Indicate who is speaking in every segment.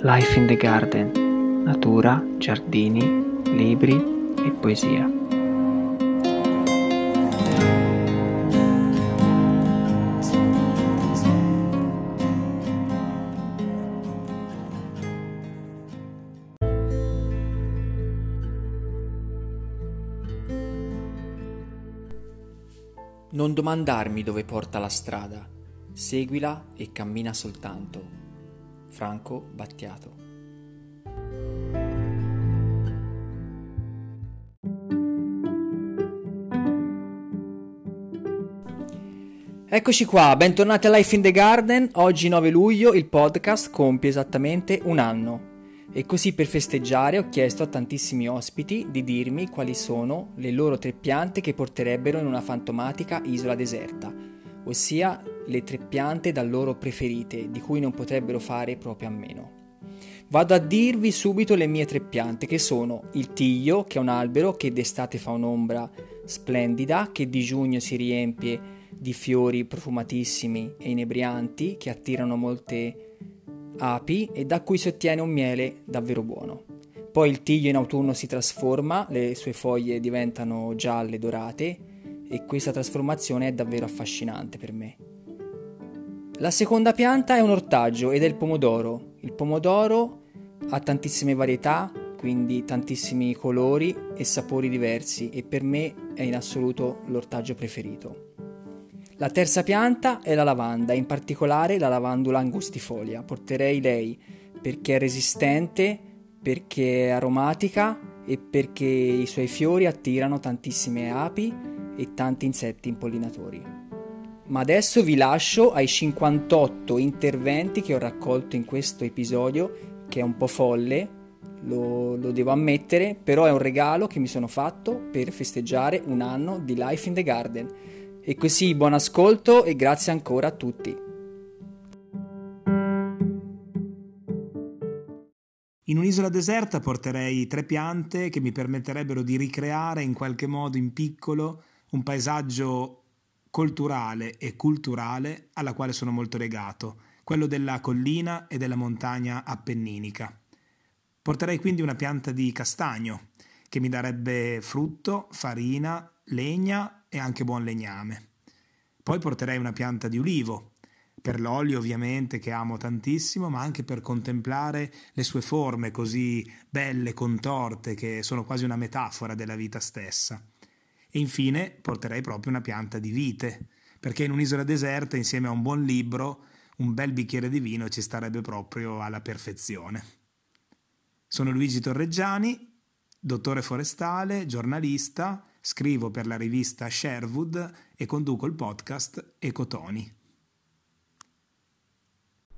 Speaker 1: Life in the Garden, natura, giardini, libri e poesia.
Speaker 2: Non domandarmi dove porta la strada, seguila e cammina soltanto. Franco Battiato. Eccoci qua, bentornati a Life in the Garden. Oggi 9 luglio il podcast compie esattamente un anno. E così per festeggiare ho chiesto a tantissimi ospiti di dirmi quali sono le loro tre piante che porterebbero in una fantomatica isola deserta, ossia le tre piante da loro preferite, di cui non potrebbero fare proprio a meno. Vado a dirvi subito le mie tre piante, che sono il tiglio, che è un albero che d'estate fa un'ombra splendida, che di giugno si riempie di fiori profumatissimi e inebrianti che attirano molte api e da cui si ottiene un miele davvero buono. Poi il tiglio in autunno si trasforma, le sue foglie diventano gialle dorate e questa trasformazione è davvero affascinante per me. La seconda pianta è un ortaggio ed è il pomodoro. Il pomodoro ha tantissime varietà, quindi tantissimi colori e sapori diversi e per me è in assoluto l'ortaggio preferito. La terza pianta è la lavanda, in particolare la lavandula angustifolia. Porterei lei perché è resistente, perché è aromatica e perché i suoi fiori attirano tantissime api e tanti insetti impollinatori. Ma adesso vi lascio ai 58 interventi che ho raccolto in questo episodio, che è un po' folle, lo, lo, devo ammettere, però è un regalo che mi sono fatto per festeggiare un anno di Life in the Garden. E così buon ascolto e grazie ancora a tutti.
Speaker 3: In un'isola deserta porterei tre piante che mi permetterebbero di ricreare in qualche modo in piccolo un paesaggio culturale e culturale alla quale sono molto legato, quello della collina e della montagna appenninica. Porterei quindi una pianta di castagno che mi darebbe frutto, farina, legna e anche buon legname. Poi porterei una pianta di ulivo, per l'olio ovviamente che amo tantissimo, ma anche per contemplare le sue forme così belle, contorte, che sono quasi una metafora della vita stessa. E infine porterei proprio una pianta di vite, perché in un'isola deserta, insieme a un buon libro, un bel bicchiere di vino ci starebbe proprio alla perfezione. Sono Luigi Torreggiani, dottore forestale, giornalista, Scrivo per la rivista Sherwood e conduco il podcast Ecotoni.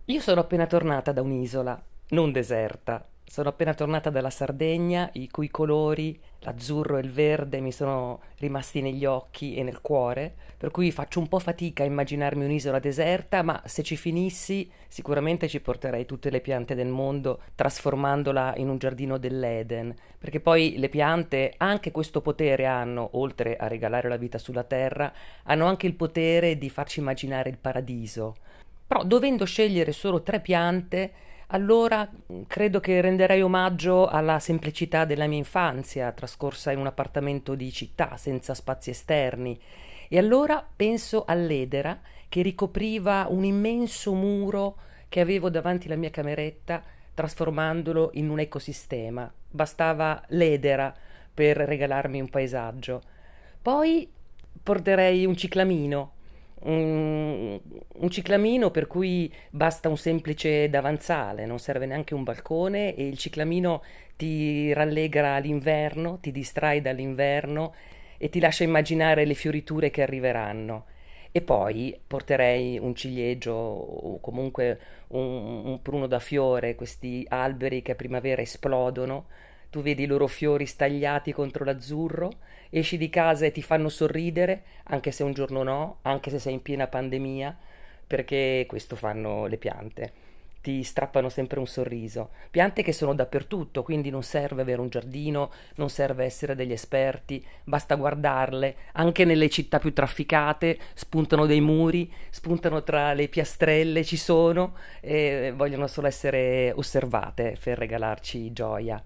Speaker 4: Io sono appena tornata da un'isola, non deserta, sono appena tornata dalla Sardegna, i cui colori, l'azzurro e il verde, mi sono rimasti negli occhi e nel cuore, per cui faccio un po' fatica a immaginarmi un'isola deserta, ma se ci finissi sicuramente ci porterei tutte le piante del mondo, trasformandola in un giardino dell'Eden, perché poi le piante anche questo potere hanno, oltre a regalare la vita sulla terra, hanno anche il potere di farci immaginare il paradiso. Però dovendo scegliere solo tre piante, allora credo che renderei omaggio alla semplicità della mia infanzia, trascorsa in un appartamento di città, senza spazi esterni. E allora penso all'edera che ricopriva un immenso muro che avevo davanti alla mia cameretta, trasformandolo in un ecosistema. Bastava l'edera per regalarmi un paesaggio. Poi porterei un ciclamino un, un, ciclamino per cui basta un semplice davanzale, non serve neanche un balcone e il ciclamino ti rallegra l'inverno, ti distrae dall'inverno e ti lascia immaginare le fioriture che arriveranno. E poi porterei un ciliegio o comunque un, un pruno da fiore, questi alberi che a primavera esplodono tu vedi i loro fiori stagliati contro l'azzurro, esci di casa e ti fanno sorridere, anche se un giorno no, anche se sei in piena pandemia, perché questo fanno le piante. ti strappano sempre un sorriso. Piante che sono dappertutto, quindi non serve avere un giardino, non serve essere degli esperti, basta guardarle. Anche nelle città più trafficate spuntano dei muri, spuntano tra le piastrelle, ci sono e vogliono solo essere osservate per regalarci gioia.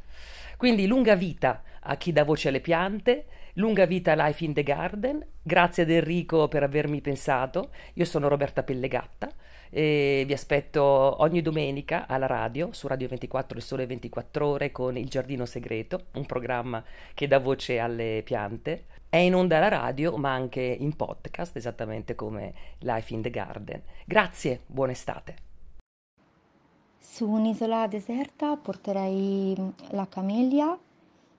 Speaker 4: Quindi lunga vita a chi dà voce alle piante, lunga vita a Life in the Garden. Grazie ad Enrico per avermi pensato. Io sono Roberta Pellegatta e vi aspetto ogni domenica alla radio su Radio 24 Il Sole 24 Ore con Il Giardino Segreto, un programma che dà voce alle piante. È in onda alla radio ma anche in podcast, esattamente come Life in the Garden. Grazie, buona estate.
Speaker 5: Su un'isola deserta porterei la camellia,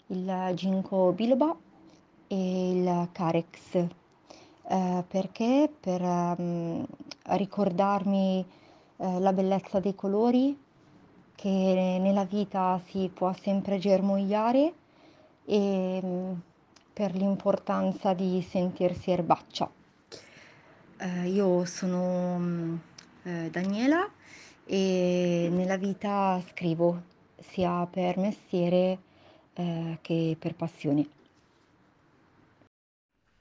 Speaker 5: il ginkgo biloba e il carex eh, perché per um, ricordarmi eh, la bellezza dei colori che nella vita si può sempre germogliare e per l'importanza di sentirsi erbaccia. Eh, io sono um, Daniela e nella vita scrivo sia per mestiere eh, che per passione.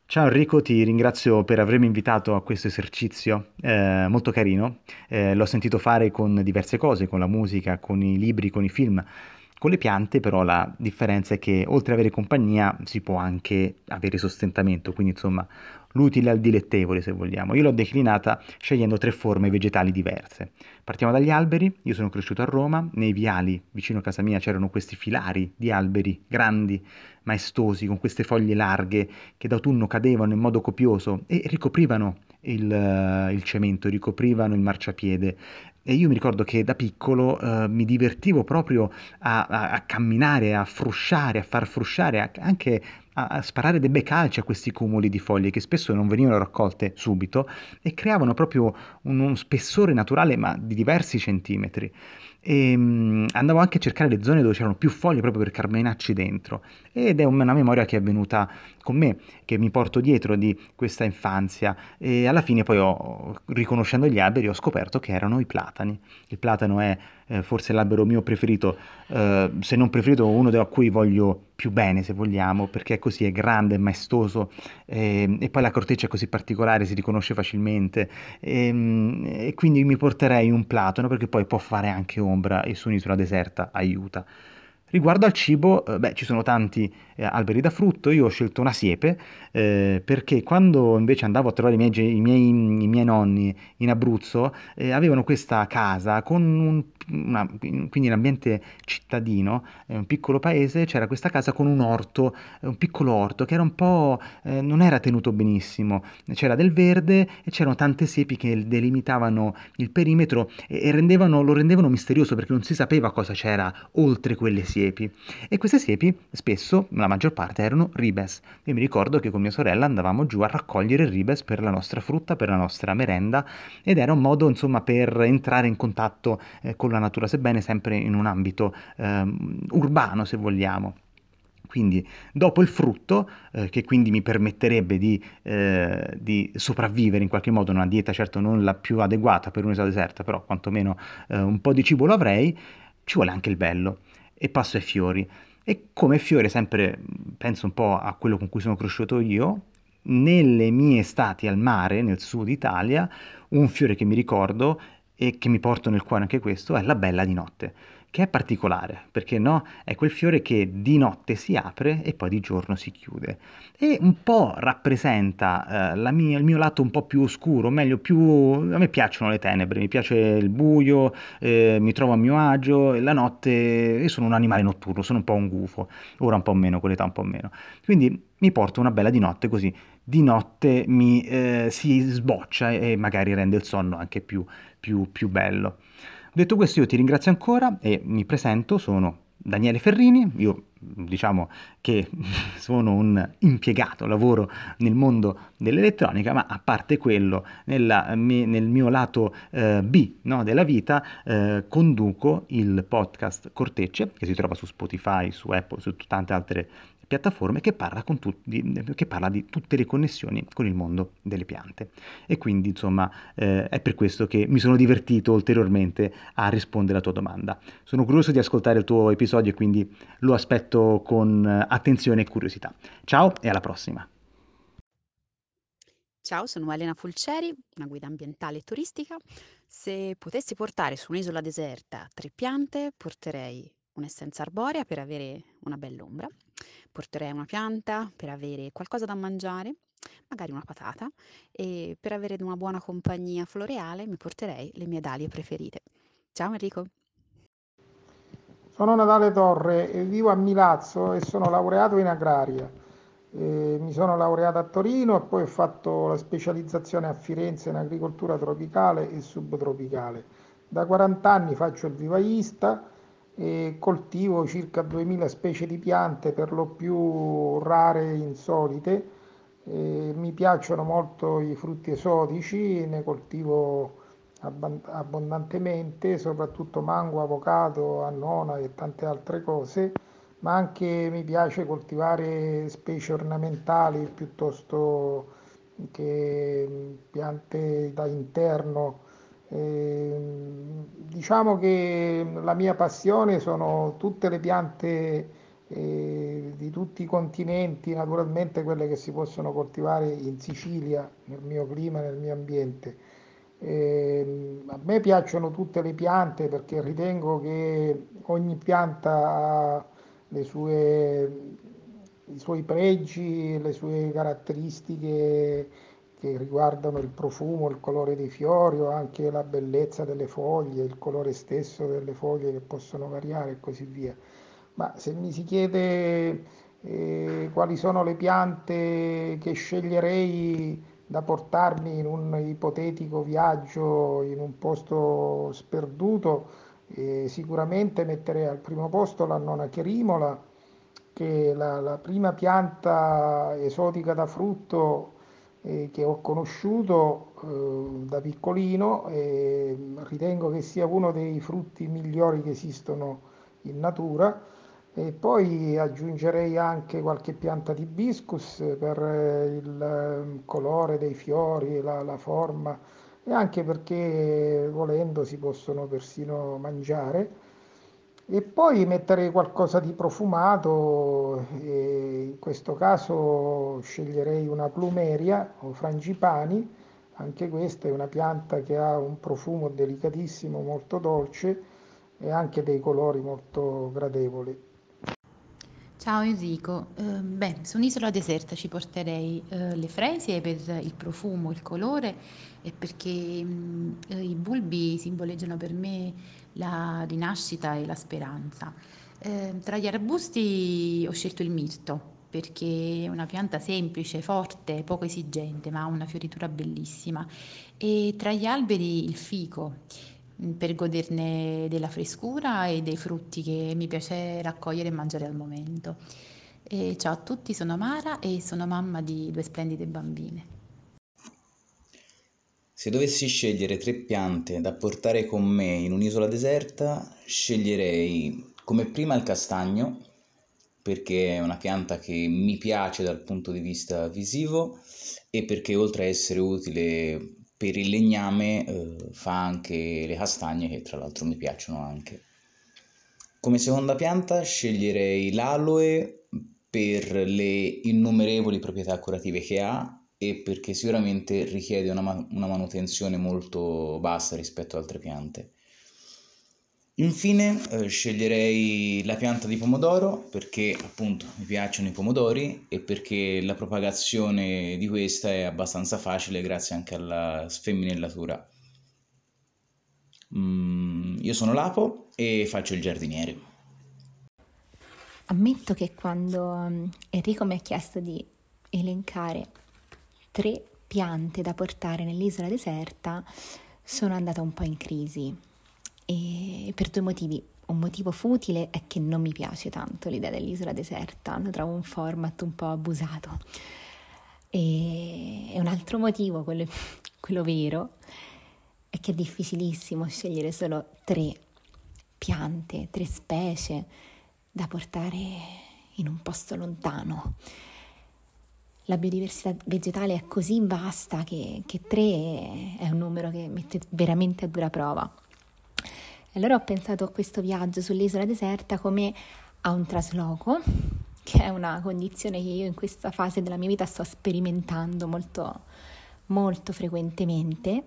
Speaker 6: Ciao Enrico, ti ringrazio per avermi invitato a questo esercizio eh, molto carino. Eh, l'ho sentito fare con diverse cose, con la musica, con i libri, con i film. Con le piante però la differenza è che oltre ad avere compagnia si può anche avere sostentamento, quindi insomma l'utile al dilettevole se vogliamo. Io l'ho declinata scegliendo tre forme vegetali diverse. Partiamo dagli alberi, io sono cresciuto a Roma, nei viali vicino a casa mia c'erano questi filari di alberi grandi, maestosi, con queste foglie larghe che d'autunno cadevano in modo copioso e ricoprivano il, il cemento, ricoprivano il marciapiede. E io mi ricordo che da piccolo uh, mi divertivo proprio a, a, a, camminare, a frusciare, a far frusciare, a, anche a, sparare dei bei calci a questi cumuli di foglie che spesso non venivano raccolte subito e creavano proprio un, un spessore naturale ma di diversi centimetri. E um, andavo anche a cercare le zone dove c'erano più foglie proprio per carmenarci dentro. Ed è una memoria che è venuta con me, che mi porto dietro di questa infanzia e alla fine poi ho, riconoscendo gli alberi ho scoperto che erano i platani. Il platano è eh, forse l'albero mio preferito, eh, se non preferito uno da cui voglio più bene se vogliamo, perché è così, è grande, è maestoso eh, e poi la corteccia è così particolare, si riconosce facilmente e, e quindi mi porterei un platano perché poi può fare anche ombra e su un'isola deserta aiuta. Riguardo al cibo, eh, beh, ci sono tanti eh, alberi da frutto, io ho scelto una siepe eh, perché quando invece andavo a trovare i miei, i miei, i miei nonni in Abruzzo eh, avevano questa casa con un, una, quindi un ambiente cittadino, eh, un piccolo paese, c'era questa casa con un orto, eh, un piccolo orto che era un po', non era tenuto benissimo, c'era del verde e c'erano tante siepi che delimitavano il perimetro e, e rendevano, lo rendevano misterioso perché non si sapeva cosa c'era oltre quelle siepi. E queste siepi spesso, la maggior parte, erano ribes. Io mi ricordo che con mia sorella andavamo giù a raccogliere ribes per la nostra frutta, per la nostra merenda ed era un modo insomma per entrare in contatto eh, con la natura, sebbene sempre in un ambito eh, urbano se vogliamo. Quindi dopo il frutto, eh, che quindi mi permetterebbe di, eh, di, sopravvivere in qualche modo, una dieta certo non la più adeguata per un'isola deserta, però quantomeno eh, un po' di cibo lo avrei, ci vuole anche il bello e passo ai fiori. E come fiore, sempre penso un po' a quello con cui sono cresciuto io, nelle mie estati al mare, nel sud Italia, un fiore che mi ricordo e che mi porto nel cuore anche questo è la bella di notte che è particolare, perché no? È quel fiore che di notte si apre e poi di giorno si chiude. E un po' rappresenta eh, mia, il mio lato un po' più oscuro, meglio, più... a me piacciono le tenebre, mi piace il buio, eh, mi trovo a mio agio, la notte... io sono un animale notturno, sono un po' un gufo, ora un po' meno, con l'età un po' meno. Quindi mi porto una bella di notte così di notte mi eh, si sboccia e magari rende il sonno anche più, più, più bello. Detto questo io ti ringrazio ancora e mi presento, sono Daniele Ferrini, io diciamo che sono un impiegato, lavoro nel mondo dell'elettronica, ma a parte quello, nella, nel mio lato eh, B no, della vita, eh, conduco il podcast Cortecce, che si trova su Spotify, su Apple, su tante altre piattaforme che parla, tutti, che parla, di tutte le connessioni con il mondo delle piante. E quindi, insomma, eh, è per questo che mi sono divertito ulteriormente a rispondere alla tua domanda. Sono curioso di ascoltare il tuo episodio e quindi lo aspetto con attenzione e curiosità. Ciao e alla prossima!
Speaker 7: Ciao, sono Elena Fulceri, una guida ambientale e turistica. Se potessi portare su un'isola deserta tre piante, porterei un'essenza arborea per avere una bella ombra, porterei una pianta per avere qualcosa da mangiare, magari una patata, e per avere una buona compagnia floreale mi porterei le mie dalie preferite. Ciao Enrico!
Speaker 8: Sono Natale Torre, vivo a Milazzo e sono laureato in agraria. Eh, mi sono laureato a Torino e poi ho fatto la specializzazione a Firenze in agricoltura tropicale e subtropicale. Da 40 anni faccio il vivaista e coltivo circa 2000 specie di piante, per lo più rare e insolite. Eh, mi piacciono molto i frutti esotici, ne coltivo abbondantemente, soprattutto mango, avocado, annona e tante altre cose ma anche mi piace coltivare specie ornamentali piuttosto che piante da interno. Eh, diciamo che la mia passione sono tutte le piante eh, di tutti i continenti, naturalmente quelle che si possono coltivare in Sicilia, nel mio clima, nel mio ambiente. Eh, a me piacciono tutte le piante perché ritengo che ogni pianta ha sue, i suoi pregi, le sue caratteristiche che riguardano il profumo, il colore dei fiori o anche la bellezza delle foglie, il colore stesso delle foglie che possono variare e così via. Ma se mi si chiede eh, quali sono le piante che sceglierei da portarmi in un ipotetico viaggio in un posto sperduto, e sicuramente metterei al primo posto la nona cherimola, che è la, la prima pianta esotica da frutto eh, che ho conosciuto eh, da piccolino e ritengo che sia uno dei frutti migliori che esistono in natura. E poi aggiungerei anche qualche pianta di hibiscus per il eh, colore dei fiori, la, la forma e anche perché volendo si possono persino mangiare. E poi mettere qualcosa di profumato, in questo caso sceglierei una plumeria o frangipani, anche questa è una pianta che ha un profumo delicatissimo, molto dolce e anche dei colori molto gradevoli.
Speaker 9: Ciao Enrico, eh, beh, su un'isola deserta ci porterei eh, le fresie per il profumo, il colore e perché mh, eh, i bulbi simboleggiano per me la rinascita e la speranza. Eh, tra gli arbusti ho scelto il mirto perché è una pianta semplice, forte, poco esigente, ma ha una fioritura bellissima. E tra gli alberi il fico per goderne della frescura e dei frutti che mi piace raccogliere e mangiare al momento. E ciao a tutti, sono Mara e sono mamma di due splendide bambine.
Speaker 10: Se dovessi scegliere tre piante da portare con me in un'isola deserta, sceglierei come prima il castagno, perché è una pianta che mi piace dal punto di vista visivo e perché oltre a essere utile per il legname eh, fa anche le castagne che tra l'altro mi piacciono anche. Come seconda pianta sceglierei l'aloe per le innumerevoli proprietà curative che ha e perché sicuramente richiede una, una manutenzione molto bassa rispetto ad altre piante. Infine eh, sceglierei la pianta di pomodoro perché appunto mi piacciono i pomodori e perché la propagazione di questa è abbastanza facile grazie anche alla sfemminellatura. Mm, io sono Lapo e faccio il giardiniere.
Speaker 11: Ammetto che quando mm, Enrico mi ha chiesto di elencare tre piante da portare nell'isola deserta, sono andata un po' in crisi e per due motivi. Un motivo futile è che non mi piace tanto l'idea dell'isola deserta, lo trovo un format un po' abusato. E, un altro motivo, quello, quello vero, è che è difficilissimo scegliere solo tre piante, tre specie da portare in un posto lontano. La biodiversità vegetale è così vasta che, che tre è un numero che mette veramente a dura prova. Allora ho pensato a questo viaggio sull'isola deserta come a un trasloco, che è una condizione che io in questa fase della mia vita sto sperimentando molto, molto frequentemente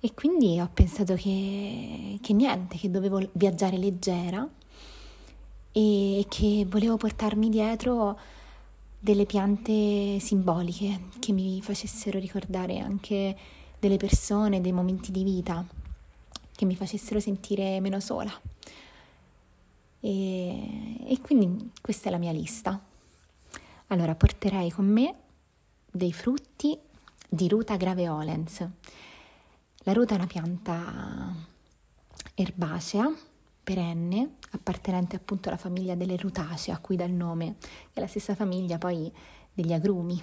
Speaker 11: e quindi ho pensato che, che niente, che dovevo viaggiare leggera e che volevo portarmi dietro delle piante simboliche che mi facessero ricordare anche delle persone, dei momenti di vita, che mi facessero sentire meno sola. E, e quindi questa è la mia lista. Allora porterei con me dei frutti di ruta graveolens. La ruta è una pianta erbacea perenne, appartenente appunto alla famiglia delle rutacee, a cui dà il nome, è la stessa famiglia poi degli agrumi.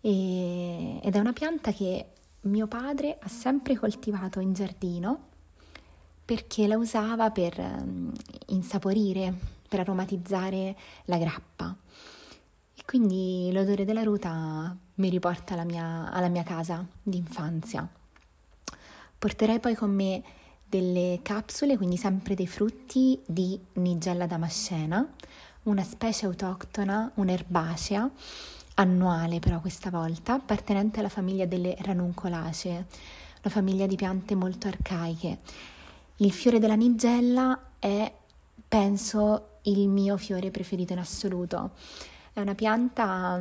Speaker 11: E, ed è una pianta che mio padre ha sempre coltivato in giardino perché la usava per um, insaporire, per aromatizzare la grappa. E quindi l'odore della ruta mi riporta alla mia, alla mia casa d'infanzia. Porterei poi con me delle capsule, quindi sempre dei frutti di Nigella damascena, una specie autoctona, un'erbacea, annuale però questa volta, appartenente alla famiglia delle ranuncolacee, una famiglia di piante molto arcaiche. Il fiore della nigella è, penso, il mio fiore preferito in assoluto. È una pianta,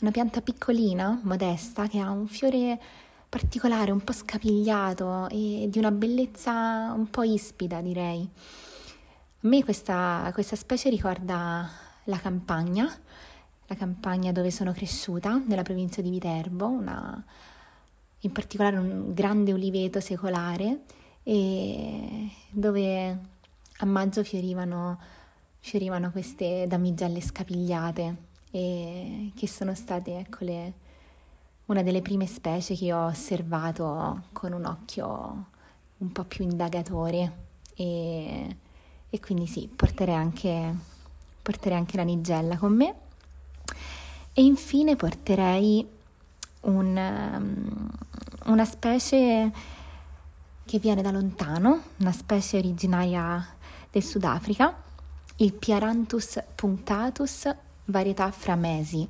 Speaker 11: una pianta piccolina, modesta, che ha un fiore particolare, un po' scapigliato e di una bellezza un po' ispida, direi. A me questa, questa specie ricorda la campagna, la campagna dove sono cresciuta, nella provincia di Viterbo, una, in particolare un grande uliveto secolare, e dove a maggio fiorivano, fiorivano queste damigelle scapigliate che sono state ecco, le, una delle prime specie che ho osservato con un occhio un po' più indagatore e, e quindi sì, porterei anche, porterei anche la nigella con me. E infine porterei un, um, una specie che viene da lontano, una specie originaria del Sudafrica, il Piaranthus punctatus varietà framesi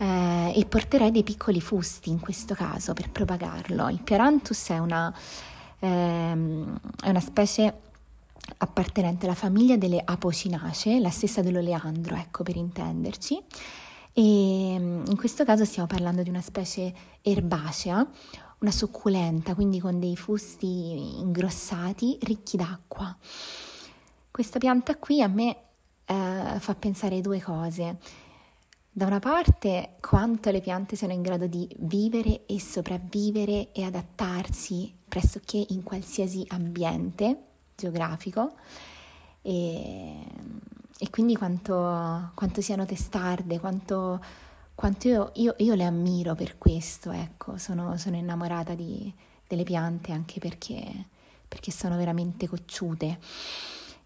Speaker 11: eh, e porterei dei piccoli fusti in questo caso per propagarlo. Il Piaranthus è una, ehm, è una specie appartenente alla famiglia delle apocinacee, la stessa dell'oleandro, ecco per intenderci. E mm, in questo caso stiamo parlando di una specie erbacea, una succulenta, quindi con dei fusti ingrossati, ricchi d'acqua. Questa pianta qui a me eh, fa pensare due cose. Da una parte quanto le piante siano in grado di vivere e sopravvivere e adattarsi pressoché in qualsiasi ambiente geografico e, e quindi quanto, quanto, siano testarde, quanto, quanto io, io, io, le ammiro per questo, ecco, sono, sono innamorata di, delle piante anche perché, perché sono veramente cocciute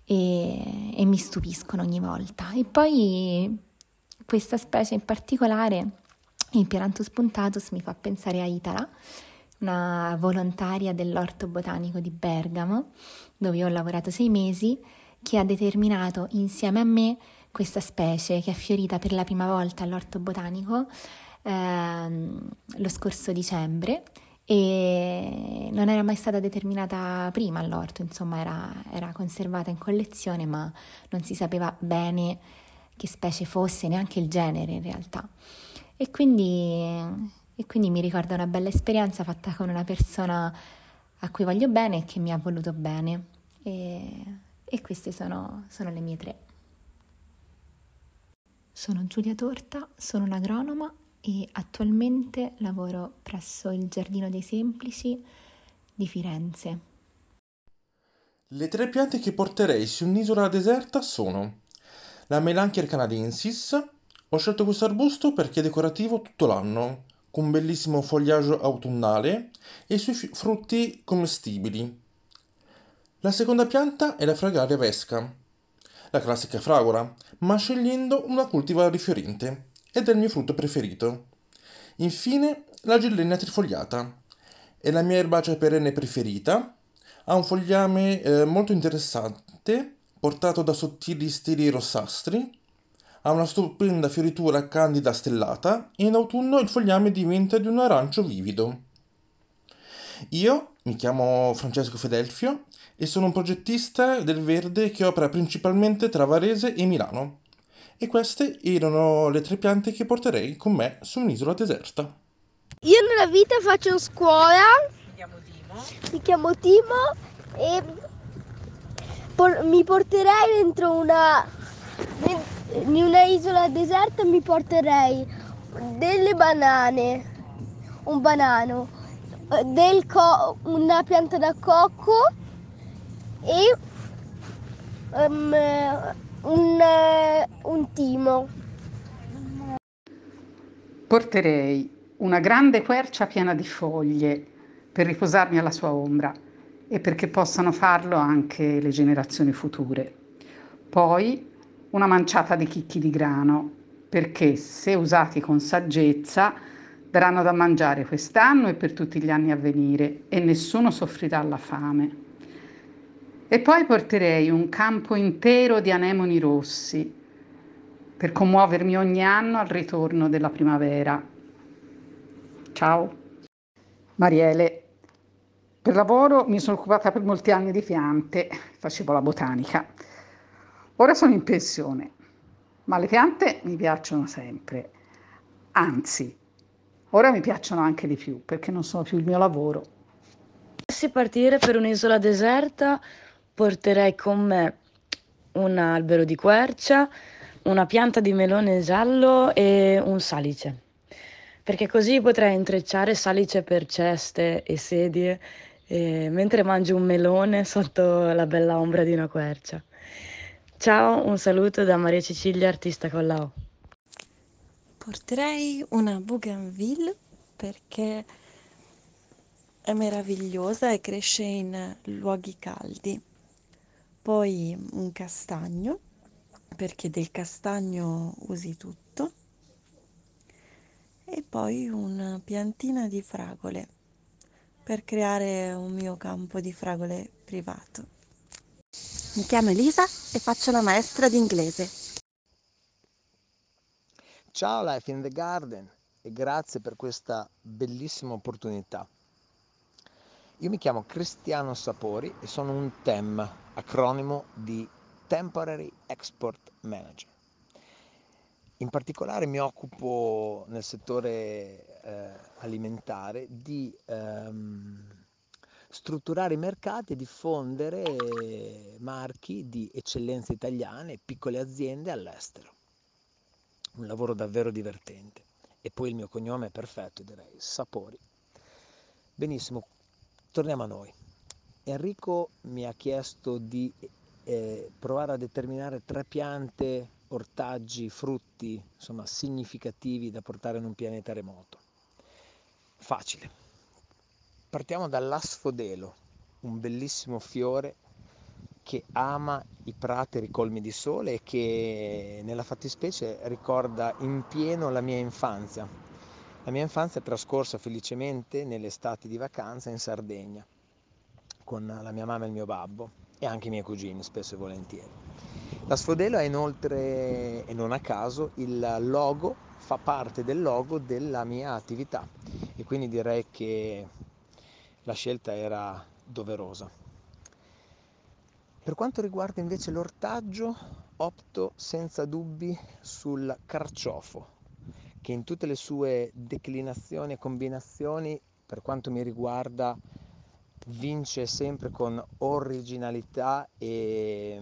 Speaker 11: e, e mi stupiscono ogni volta. E poi questa specie in particolare, il Pirantus puntatus, mi fa pensare a Itala, una volontaria dell'orto botanico di Bergamo, dove ho lavorato sei mesi, che ha determinato insieme a me questa specie che è fiorita per la prima volta all'orto botanico ehm, lo scorso dicembre e non era mai stata determinata prima all'orto, insomma era, era conservata in collezione ma non si sapeva bene che specie fosse, neanche il genere in realtà. E quindi, e quindi mi ricorda una bella esperienza fatta con una persona a cui voglio bene e che mi ha voluto bene. E, e queste sono, sono le mie tre. Sono Giulia Torta, sono un'agronoma e attualmente lavoro presso il Giardino dei Semplici di Firenze.
Speaker 12: Le tre piante che porterei su un'isola deserta sono la Melanchier canadensis. Ho scelto questo arbusto perché è decorativo tutto l'anno, con un bellissimo fogliaggio autunnale e i suoi frutti commestibili. La seconda pianta è la Fragaria vesca. la classica fragola, ma scegliendo una cultivar rifiorente, ed è il mio frutto preferito. Infine, la gillenia trifogliata. È la mia erbacea perenne preferita, ha un fogliame eh, molto interessante, portato da sottili steli rossastri, ha una stupenda fioritura candida stellata e in autunno il fogliame diventa di un arancio vivido. Io mi chiamo Francesco Fedelfio e sono un progettista del verde che opera principalmente tra Varese e Milano. E queste erano le tre piante che porterei con me su un'isola deserta.
Speaker 13: Io nella vita faccio scuola. Mi chiamo Timo. Mi chiamo Timo e por- mi porterei dentro una in una isola deserta mi porterei delle banane, un banano, co- una pianta da cocco e um, un, un timo.
Speaker 14: Porterei una grande quercia piena di foglie per riposarmi alla sua ombra e perché possano farlo anche le generazioni future. Poi una manciata di chicchi di grano, perché se usati con saggezza daranno da mangiare quest'anno e per tutti gli anni a venire e nessuno soffrirà la fame. E poi porterei un campo intero di anemoni rossi per commuovermi ogni anno al ritorno della primavera. Ciao. Mariele. Per lavoro mi sono occupata per molti anni di piante, facevo la botanica. Ora sono in pensione, ma le piante mi piacciono sempre. Anzi, ora mi piacciono anche di più perché non sono più il mio lavoro.
Speaker 15: Se partire per un'isola deserta, porterei con me un albero di quercia, una pianta di melone giallo e un salice. Perché così potrei intrecciare salice per ceste e sedie e mentre mangio un melone sotto la bella ombra di una quercia. Ciao, un saluto da Maria Cecilia, artista con la O.
Speaker 16: Porterei una bougainville perché è meravigliosa e cresce in luoghi caldi. Poi un castagno perché del castagno usi tutto. E poi una piantina di fragole per creare un mio campo di fragole privato. Mi chiamo Elisa e faccio la maestra di inglese.
Speaker 17: Ciao Life in the Garden e grazie per questa bellissima opportunità. Io mi chiamo Cristiano Sapori e sono un TEM, acronimo di Temporary Export Manager. In particolare mi occupo nel settore eh, alimentare di ehm, strutturare i mercati e diffondere marchi di eccellenze italiane piccole aziende all'estero. Un lavoro davvero divertente. E poi il mio cognome è perfetto, direi, Sapori. Benissimo, torniamo a noi. Enrico mi ha chiesto di eh, provare a determinare tre piante, ortaggi, frutti, insomma, significativi da portare in un pianeta remoto. Facile. Partiamo dall'asfodelo, un bellissimo fiore che ama i prati ricolmi di sole e che nella fattispecie ricorda in pieno la mia infanzia. La mia infanzia è trascorsa felicemente nelle estati di vacanza in Sardegna con la mia mamma e il mio babbo e anche i miei cugini spesso e volentieri. L'asfodelo è inoltre, e non a caso, il logo, fa parte del logo della mia attività e quindi direi che la scelta era doverosa. Per quanto riguarda invece l'ortaggio, opto senza dubbi sul carciofo, che in tutte le sue declinazioni e combinazioni, per quanto mi riguarda, vince sempre con originalità e,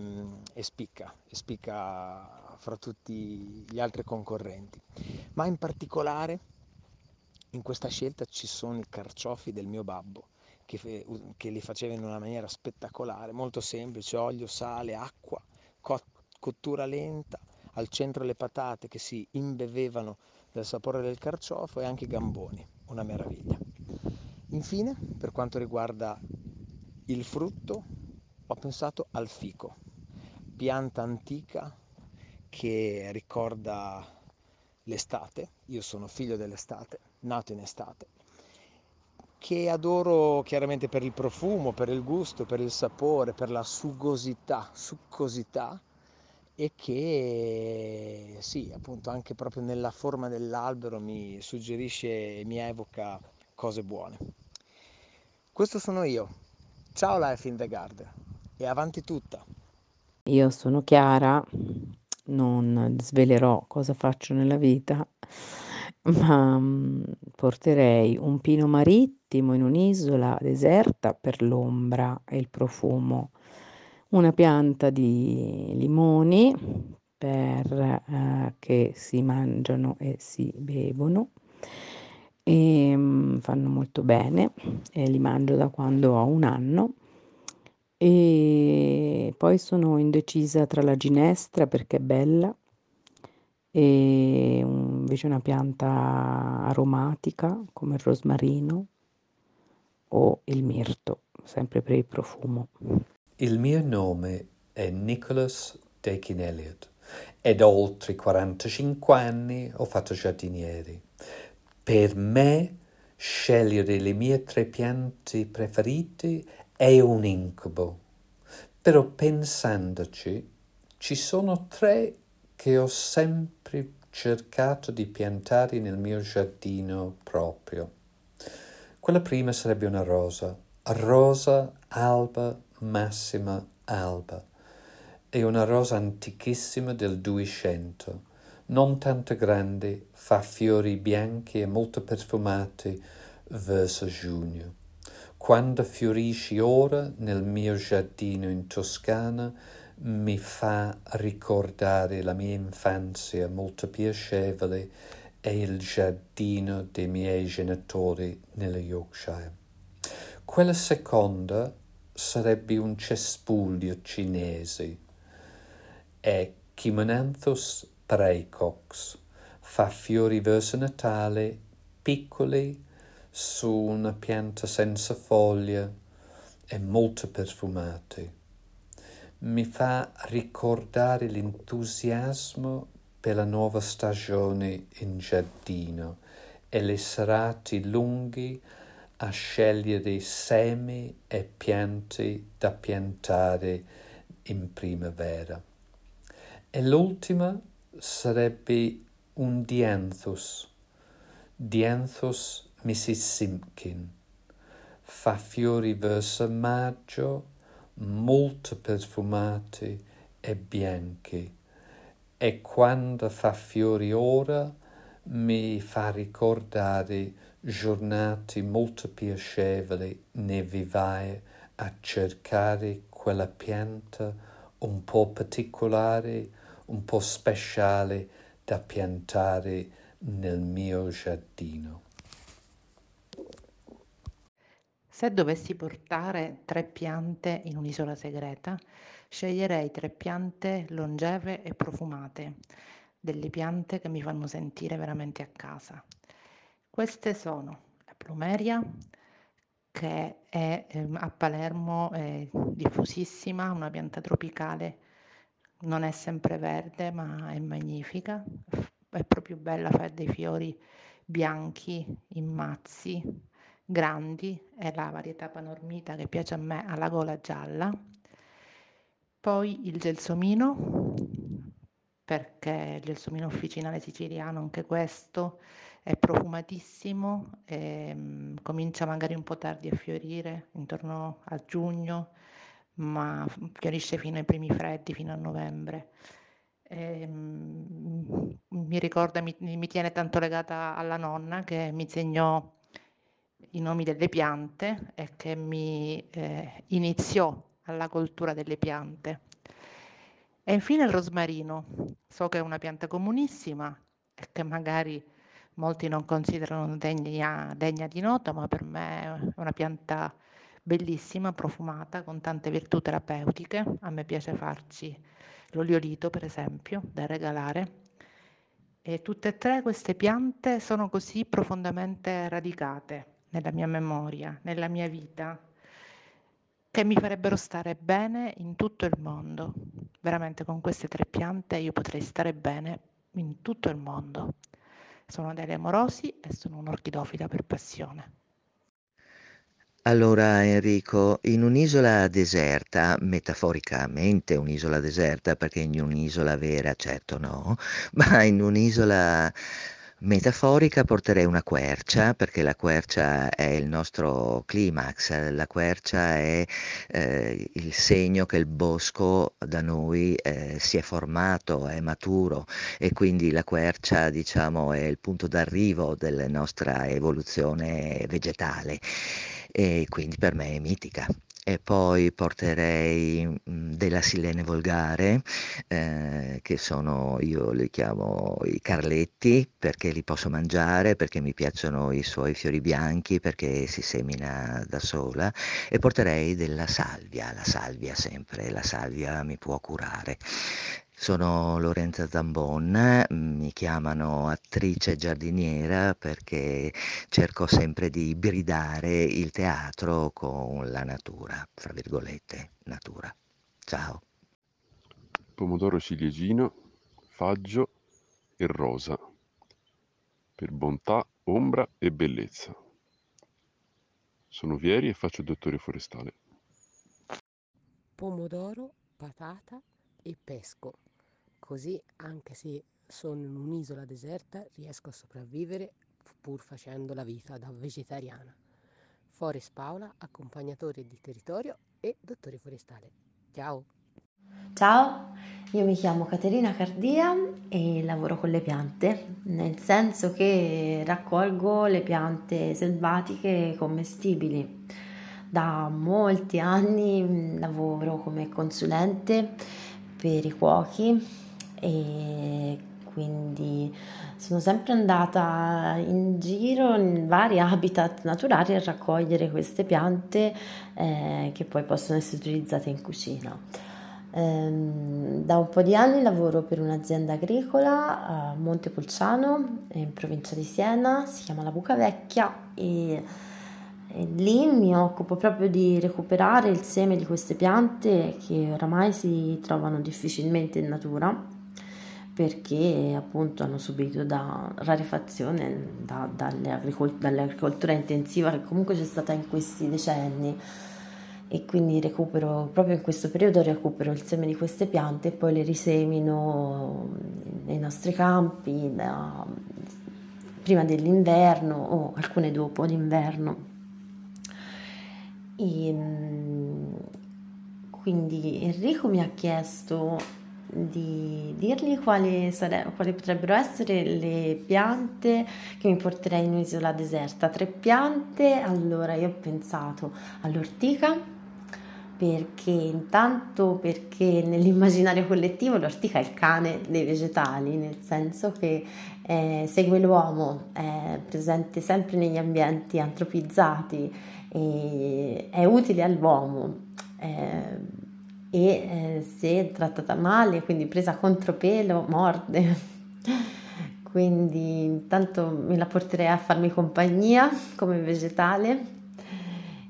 Speaker 17: e, spicca, e spicca fra tutti gli altri concorrenti. Ma in particolare in questa scelta ci sono i carciofi del mio babbo, che, che li faceva in una maniera spettacolare, molto semplice, olio, sale, acqua, cottura lenta, al centro le patate che si imbevevano del sapore del carciofo e anche i gamboni, una meraviglia. Infine, per quanto riguarda il frutto, ho pensato al fico, pianta antica che ricorda l'estate, io sono figlio dell'estate, nato in estate, che adoro chiaramente per il profumo, per il gusto, per il sapore, per la sugosità, succosità e che sì, appunto anche proprio nella forma dell'albero mi suggerisce e mi evoca cose buone. Questo sono io. Ciao Life in the Garden e avanti tutta.
Speaker 18: Io sono Chiara, non svelerò cosa faccio nella vita, ma mm, porterei un pino marittimo in un'isola deserta per l'ombra e il profumo, una pianta di limoni per eh, che si mangiano e si bevono e mm, fanno molto bene e li mangio da quando ho un anno. E poi sono indecisa tra la ginestra perché è bella e invece una pianta aromatica come il rosmarino o il mirto, sempre per il profumo.
Speaker 19: Il mio nome è Nicholas Dakin Elliott ed da oltre 45 anni ho fatto giardinieri. Per me scegliere le mie tre piante preferite è un incubo. Però pensandoci, ci sono tre che ho sempre cercato di piantare nel mio giardino proprio. Quella prima sarebbe una rosa, rosa alba massima alba. È una rosa antichissima del Duecento, non tanto grande, fa fiori bianchi e molto profumati verso giugno. Quando fiorisci ora nel mio giardino in Toscana, mi fa ricordare la mia infanzia molto piacevole e il giardino dei miei genitori nella Yorkshire. Quella seconda sarebbe un cespuglio cinese. È Chimonanthus praecox. Fa fiori verso Natale, piccoli, su una pianta senza foglie e molto profumate. Mi fa ricordare l'entusiasmo per la nuova stagione in giardino e le serate lunghe a scegliere semi e piante da piantare in primavera. E l'ultima sarebbe un dianthus, dianthus Mrs. Simpkin. Fa fiori verso maggio, molto profumati e bianchi, e quando fa fiori ora mi fa ricordare giornate molto piacevoli ne vivai a cercare quella pianta un po' particolare, un po' speciale da piantare nel mio giardino.
Speaker 20: Se dovessi portare tre piante in un'isola segreta, sceglierei tre piante longeve e profumate, delle piante che mi fanno sentire veramente a casa. Queste sono la plumeria, che è eh, a Palermo è diffusissima, una pianta tropicale, non è sempre verde ma è magnifica, è proprio bella, fa dei fiori bianchi in mazzi grandi, è la varietà panormita che piace a me, alla gola gialla. Poi il gelsomino, perché il gelsomino officinale siciliano, anche questo, è profumatissimo, e, um, comincia magari un po' tardi a fiorire, intorno a giugno, ma fiorisce fino ai primi freddi, fino a novembre. E, um, mi ricorda, mi, mi tiene tanto legata alla nonna che mi insegnò i nomi delle piante e che mi eh, iniziò alla coltura delle piante. E infine il rosmarino. So che è una pianta comunissima e che magari molti non considerano degna, degna di nota, ma per me è una pianta bellissima, profumata, con tante virtù terapeutiche. A me piace farci l'oliolito, per esempio, da regalare. E tutte e tre queste piante sono così profondamente radicate nella mia memoria, nella mia vita, che mi farebbero stare bene in tutto il mondo. Veramente con queste tre piante io potrei stare bene in tutto il mondo. Sono Delia Morosi e sono un'orchidofila per passione.
Speaker 21: Allora Enrico, in un'isola deserta, metaforicamente un'isola deserta, perché in un'isola vera certo no, ma in un'isola metaforica porterei una quercia, perché la quercia è il nostro climax, la quercia è eh, il segno che il bosco da noi eh, si è formato, è maturo e quindi la quercia diciamo è il punto d'arrivo della nostra evoluzione vegetale e quindi per me è mitica e poi porterei mh, della silene volgare, eh, che sono, io li chiamo i carletti, perché li posso mangiare, perché mi piacciono i suoi fiori bianchi, perché si semina da sola, e porterei della salvia, la salvia sempre, la salvia mi può curare. Sono Lorenza Zambon, mi chiamano attrice giardiniera perché cerco sempre di ibridare il teatro con la natura, fra virgolette, natura. Ciao.
Speaker 22: Pomodoro ciliegino, faggio e rosa, per bontà, ombra e bellezza. Sono Vieri e faccio il dottore forestale.
Speaker 23: Pomodoro, patata e pesco. Così, anche se sono in un'isola deserta, riesco a sopravvivere pur facendo la vita da vegetariana. Forest Paola, accompagnatore di territorio e dottore forestale. Ciao!
Speaker 24: Ciao, io mi chiamo Caterina Cardia e lavoro con le piante, nel senso che raccolgo le piante selvatiche commestibili. Da molti anni lavoro come consulente per i cuochi e quindi sono sempre andata in giro in vari habitat naturali a raccogliere queste piante eh, che poi possono essere utilizzate in cucina. Ehm, da un po' di anni lavoro per un'azienda agricola a Montepulciano, in provincia di Siena, si chiama La Buca Vecchia e, e lì mi occupo proprio di recuperare il seme di queste piante che oramai si trovano difficilmente in natura perché appunto hanno subito da rarefazione da, dall'agricoltura intensiva che comunque c'è stata in questi decenni. E quindi recupero proprio in questo periodo recupero il seme di queste piante e poi le risemino nei nostri campi da, prima dell'inverno o alcune dopo l'inverno. E, quindi Enrico mi ha chiesto di dirgli quali, sare- quali, potrebbero essere le piante che mi porterei in un'isola deserta. Tre piante, allora io ho pensato all'ortica, perché intanto perché nell'immaginario collettivo l'ortica è il cane dei vegetali, nel senso che eh, segue l'uomo, è presente sempre negli ambienti antropizzati, è utile all'uomo. Eh, e eh, se trattata male, quindi presa contropelo, morde. quindi intanto me la porterei a farmi compagnia come vegetale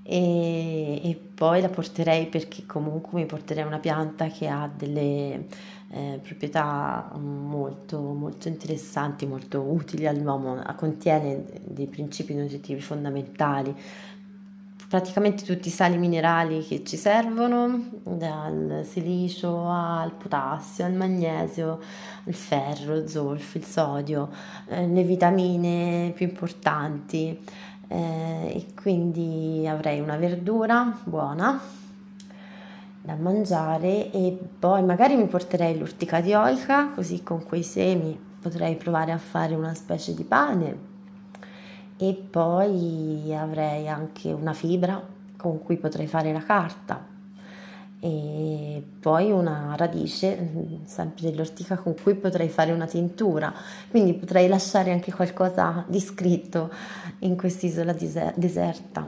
Speaker 24: e, e, poi la porterei perché comunque mi porterei una pianta che ha delle eh, proprietà molto, molto interessanti, molto utili all'uomo, contiene dei principi nutritivi fondamentali praticamente tutti i sali minerali che ci servono, dal silicio al potassio, al magnesio, il ferro, il zolfo, il sodio, eh, le vitamine più importanti. Eh, e quindi avrei una verdura buona da mangiare e poi magari mi porterei l'urtica dioica così con quei semi potrei provare a fare una specie di pane e poi avrei anche una fibra con cui potrei fare la carta. E poi una radice sempre dell'ortica con cui potrei fare una tintura. Quindi potrei lasciare anche qualcosa di scritto in quest'isola deserta.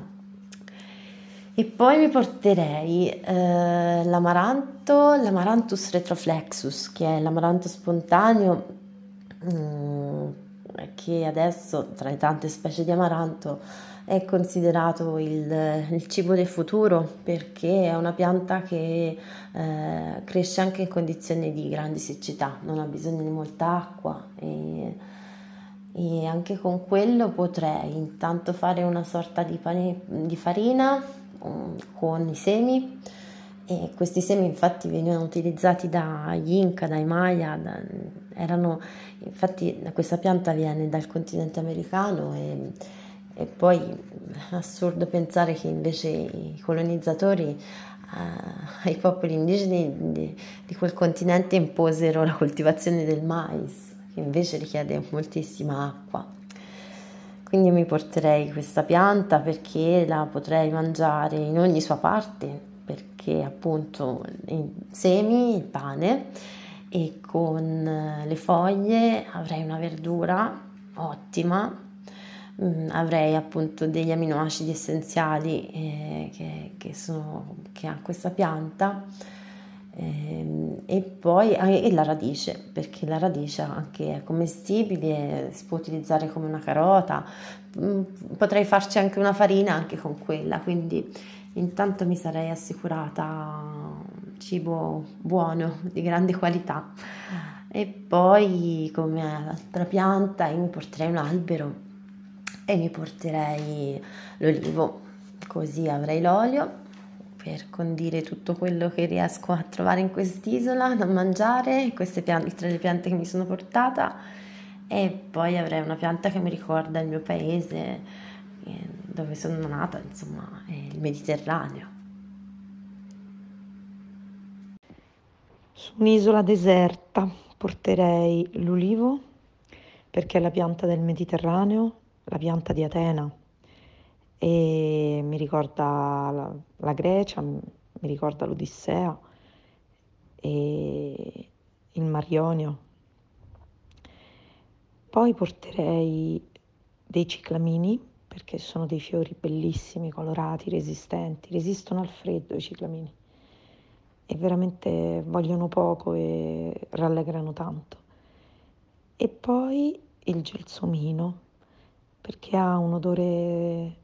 Speaker 24: E poi mi porterei eh, l'amaranto l'amaranthus retroflexus che è l'amaranto spontaneo mm, che adesso tra le tante specie di amaranto è considerato il, il cibo del futuro perché è una pianta che eh, cresce anche in condizioni di grandi siccità, non ha bisogno di molta acqua e, e anche con quello potrei intanto fare una sorta di, pane, di farina um, con i semi e questi semi infatti venivano utilizzati dagli Inca, dai Maya, da, erano, infatti questa pianta viene dal continente americano e, e poi è assurdo pensare che invece i colonizzatori eh, ai popoli indigeni di, di quel continente imposero la coltivazione del mais, che invece richiede moltissima acqua. Quindi mi porterei questa pianta perché la potrei mangiare in ogni sua parte, perché appunto i semi, il pane e con le foglie avrei una verdura ottima, mm, avrei appunto degli aminoacidi essenziali eh, che, che, sono, che, ha questa pianta eh, e poi e la radice, perché la radice anche è commestibile, si può utilizzare come una carota, mm, potrei farci anche una farina anche con quella, quindi intanto mi sarei assicurata cibo buono, di grande qualità. E poi come altra pianta io mi porterei un albero e mi porterei l'olivo, così avrei l'olio per condire tutto quello che riesco a trovare in quest'isola da mangiare, queste piante, piante che mi sono portata. E poi avrei una pianta che mi ricorda il mio paese dove sono nata, insomma, è il Mediterraneo.
Speaker 18: Su un'isola deserta porterei l'ulivo perché è la pianta del Mediterraneo, la pianta di Atena e mi ricorda la, la Grecia, mi ricorda l'Odissea e il Mar Ionio. Poi porterei dei ciclamini perché sono dei fiori bellissimi, colorati, resistenti, resistono al freddo i ciclamini e veramente vogliono poco e rallegrano tanto. E poi il gelsomino, perché ha un odore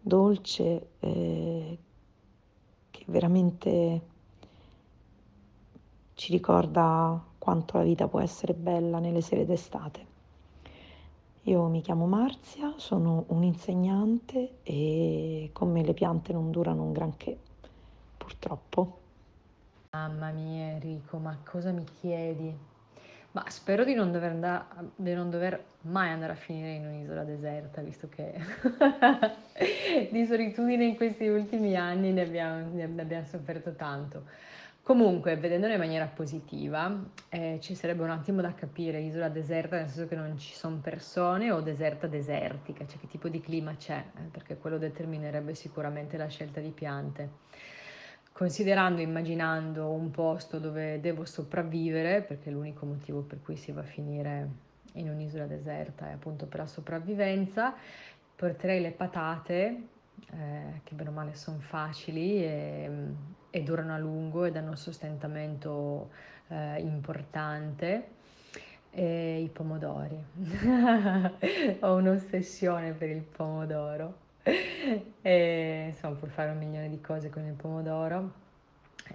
Speaker 18: dolce eh, che veramente ci ricorda quanto la vita può essere bella nelle sere d'estate. Io mi chiamo Marzia, sono un'insegnante e con me le piante non durano un granché, purtroppo.
Speaker 25: Mamma mia Enrico, ma cosa mi chiedi? Ma spero di non dover, andare, di non dover mai andare a finire in un'isola deserta, visto che di solitudine in questi ultimi anni ne abbiamo, ne abbiamo sofferto tanto. Comunque, vedendolo in maniera positiva, eh, ci sarebbe un attimo da capire isola deserta, nel senso che non ci sono persone o deserta desertica, cioè che tipo di clima c'è, eh, perché quello determinerebbe sicuramente la scelta di piante. Considerando, immaginando un posto dove devo sopravvivere, perché l'unico motivo per cui si va a finire in un'isola deserta è appunto per la sopravvivenza, porterei le patate, eh, che bene o male sono facili e e durano a lungo e danno un sostentamento eh, importante. E i pomodori. Ho un'ossessione per il pomodoro. E, insomma, puoi fare un milione di cose con il pomodoro.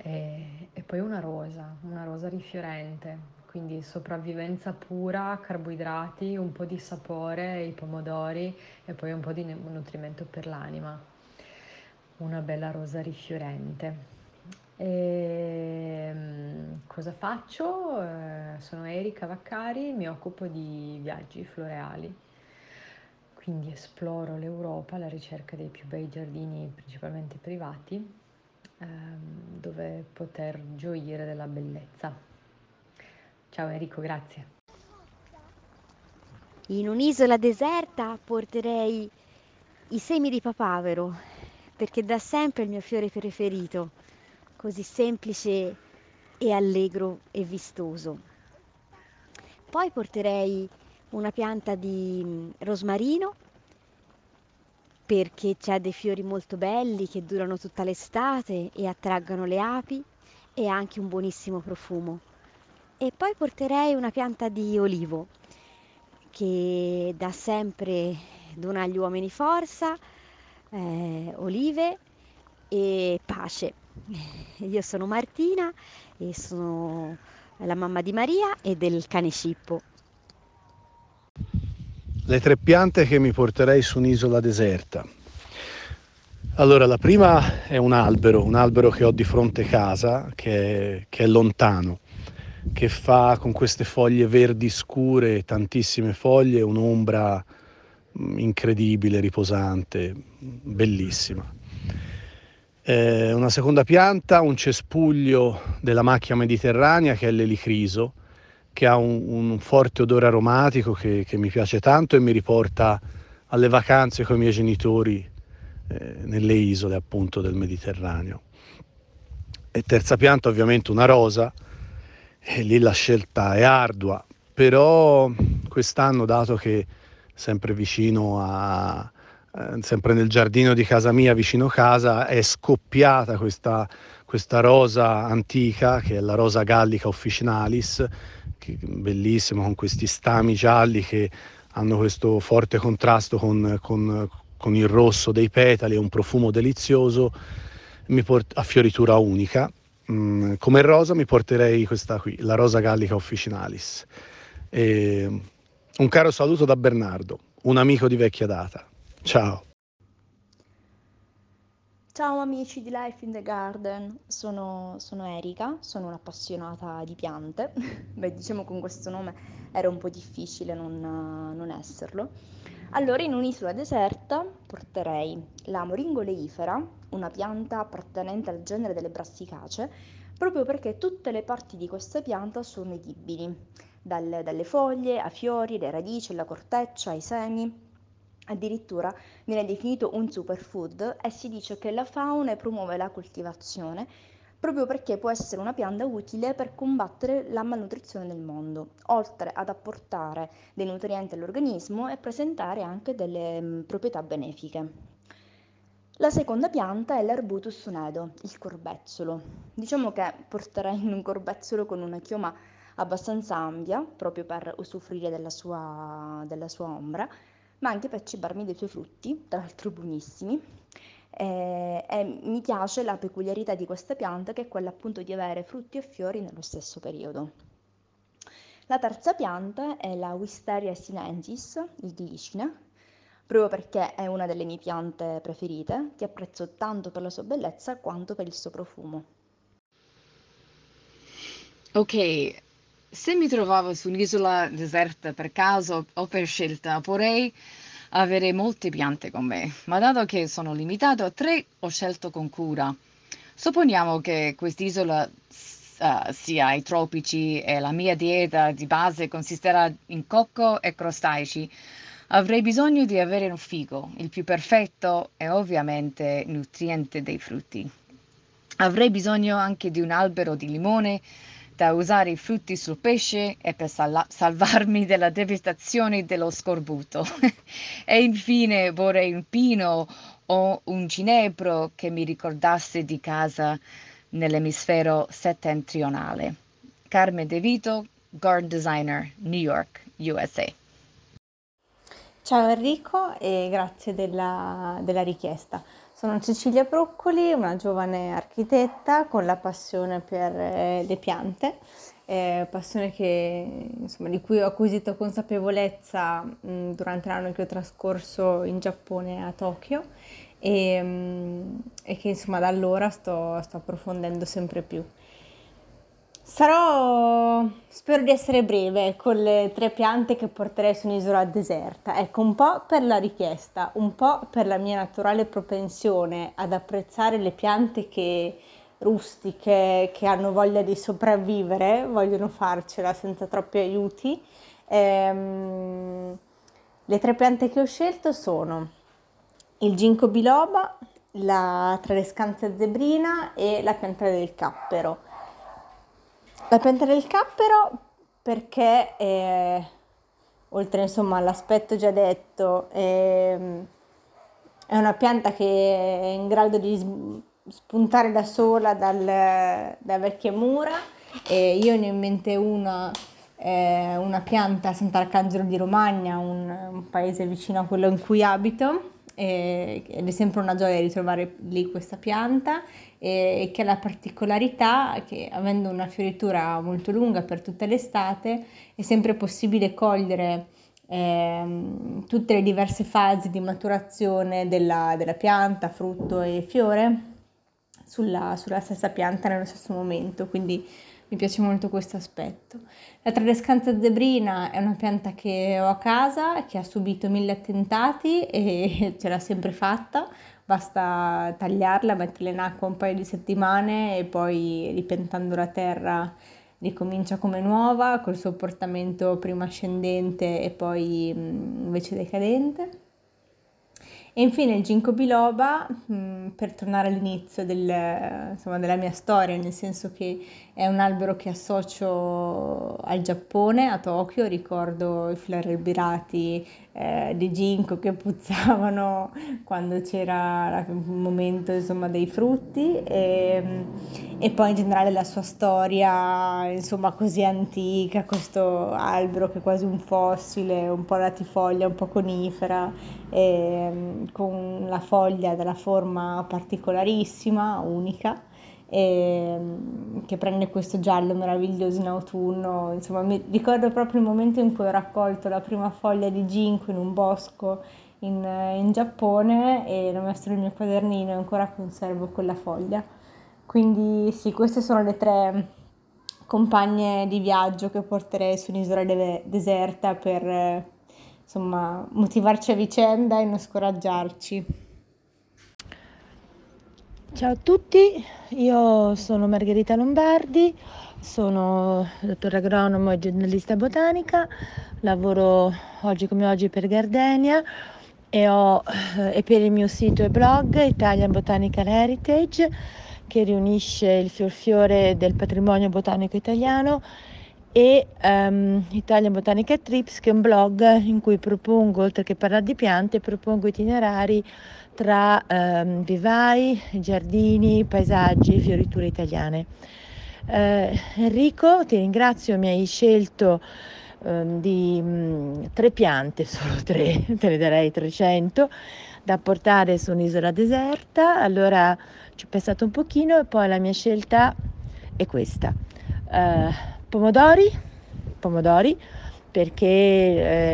Speaker 25: E, e poi una rosa, una rosa rifiorente, quindi sopravvivenza pura, carboidrati, un po' di sapore, i pomodori e poi un po' di nutrimento per l'anima. Una bella rosa rifiorente. E, ehm, cosa faccio? Eh, sono Erika Vaccari, mi occupo di viaggi floreali, quindi esploro l'Europa alla ricerca dei più bei giardini, principalmente privati, ehm, dove poter gioire della bellezza. Ciao Enrico, grazie.
Speaker 26: In un'isola deserta porterei i semi di papavero, perché da sempre è il mio fiore preferito così semplice e allegro e vistoso. Poi porterei una pianta di mm, rosmarino perché c'è dei fiori molto belli che durano tutta l'estate e attraggono le api e anche un buonissimo profumo. E poi porterei una pianta di olivo che dà sempre dona agli uomini forza, eh, olive e pace. Io sono Martina e sono la mamma di Maria e del cane Cippo.
Speaker 27: Le tre piante che mi porterei su un'isola deserta. Allora, la prima è un albero, un albero che ho di fronte casa, che è, che è lontano, che fa con queste foglie verdi scure, tantissime foglie, un'ombra mm, incredibile, riposante, bellissima. Eh, una seconda pianta, un cespuglio della macchia mediterranea che è l'elicriso, che ha un, un forte odore aromatico che, che, mi piace tanto e mi riporta alle vacanze con i miei genitori eh, nelle isole appunto del Mediterraneo. E terza pianta ovviamente una rosa, e lì la scelta è ardua, però quest'anno dato che sempre vicino a, sempre nel giardino di casa mia, vicino casa, è scoppiata questa, questa rosa antica, che è la rosa gallica officinalis, bellissima, con questi stami gialli che hanno questo forte contrasto con, con, con il rosso dei petali e un profumo delizioso, port- a fioritura unica. Mm, come rosa mi porterei questa qui, la rosa gallica officinalis. E un caro saluto da Bernardo, un amico di vecchia data. Ciao.
Speaker 28: Ciao amici di Life in the Garden, sono, sono Erika, sono un'appassionata di piante. Beh, diciamo con questo nome era un po' difficile non, non esserlo. Allora, in un'isola deserta porterei la moringoleifera, una pianta appartenente al genere delle brassicacee, proprio perché tutte le parti di questa pianta sono edibili, dalle, dalle foglie a fiori, le radici, la corteccia, i semi. Addirittura viene definito un superfood e si dice che la fauna promuove la coltivazione proprio perché può essere una pianta utile per combattere la malnutrizione nel mondo, oltre ad apportare dei nutrienti all'organismo e presentare anche delle mh, proprietà benefiche. La seconda pianta è l'Arbutus sunedo, il corbezzolo. Diciamo che porterei un corbezzolo con una chioma abbastanza ampia, proprio per usufruire della sua, della sua ombra, ma anche per cibarmi dei suoi frutti, tra l'altro buonissimi. E, e mi piace la peculiarità di questa pianta che è quella appunto di avere frutti e fiori nello stesso periodo. La terza pianta è la Wisteria sinensis, il glicine, proprio perché è una delle mie piante preferite, che apprezzo tanto per la sua bellezza quanto per il suo profumo.
Speaker 29: Ok, se mi trovavo su un'isola deserta per caso o per scelta, vorrei avere molte piante con me, ma dato che sono limitato a tre, ho scelto con cura. Supponiamo che quest'isola uh, sia ai tropici e la mia dieta di base consisterà in cocco e crostacei. Avrei bisogno di avere un figo, il più perfetto e ovviamente nutriente dei frutti. Avrei bisogno anche di un albero di limone da usare i frutti sul pesce e per sal- salvarmi dalla devastazione dello scorbuto. e infine vorrei un pino o un ginepro che mi ricordasse di casa nell'emisfero settentrionale. Carmen De Vito, Garden Designer, New York, USA.
Speaker 30: Ciao Enrico e grazie della, della richiesta. Sono Cecilia Broccoli, una giovane architetta con la passione per eh, le piante, eh, passione che, insomma, di cui ho acquisito consapevolezza mh, durante l'anno che ho trascorso in Giappone a Tokyo e, mh, e che insomma da allora sto, sto approfondendo sempre più. Sarò, spero di essere breve con le tre piante che porterei su un'isola deserta. Ecco, un po' per la richiesta, un po' per la mia naturale propensione ad apprezzare le piante che rustiche, che hanno voglia di sopravvivere, vogliono farcela senza troppi aiuti. Ehm, le tre piante che ho scelto sono il ginkgo biloba, la tradescanza zebrina e la pianta del cappero. La pianta del cappero perché eh, oltre insomma all'aspetto già detto è, è, una pianta che è in grado di spuntare da sola dal, da vecchie mura. E io ne ho in mente una è una pianta a Sant'Arcangelo di Romagna, un, un paese vicino a quello in cui abito. Ed è sempre una gioia ritrovare lì questa pianta e che ha la particolarità che avendo una fioritura molto lunga per tutta l'estate è sempre possibile cogliere eh, tutte le diverse fasi di maturazione della, della pianta, frutto e fiore sulla, sulla stessa pianta nello stesso momento, quindi mi piace molto questo aspetto. La tradescanza zebrina è una pianta che ho a casa, che ha subito mille attentati e ce l'ha sempre fatta, basta tagliarla, metterla in acqua un paio di settimane e poi ripentando la terra ricomincia come nuova, col suo portamento prima ascendente e poi invece decadente. E infine il ginkgo biloba, mh, per tornare all'inizio del, insomma, della mia storia, nel senso che è un albero che associo al Giappone, a Tokyo, ricordo i flare albirati eh, di ginkgo che puzzavano quando c'era il momento insomma, dei frutti e, e, poi in generale la sua storia insomma così antica, questo albero che è quasi un fossile, un po' latifoglia, un po' conifera, e, con la foglia della forma particolarissima, unica e, ehm, che prende questo giallo meraviglioso in autunno. Insomma, mi ricordo proprio il momento in cui ho raccolto la prima foglia di ginkgo in un bosco in, in Giappone e l'ho messo nel mio quadernino e ancora conservo quella foglia. Quindi sì, queste sono le tre compagne di viaggio che porterei su un'isola de- deserta per insomma motivarci a vicenda e non scoraggiarci.
Speaker 15: Ciao a tutti, io sono Margherita Lombardi, sono dottore agronomo e giornalista botanica, lavoro oggi come oggi per Gardenia e, ho, e per il mio sito e blog Italian Botanical Heritage che riunisce il fiorfiore del patrimonio botanico italiano e um, Italian Botanical Trips che è un blog in cui propongo, oltre che parlare di piante, propongo itinerari tra ehm, vivai, giardini, paesaggi, fioriture italiane. Eh, Enrico, ti ringrazio, mi hai scelto ehm, di mh, tre piante, solo tre, te ne darei 300, da portare su un'isola deserta. Allora ci ho pensato un pochino e poi la mia scelta è questa. Eh, pomodori, pomodori perché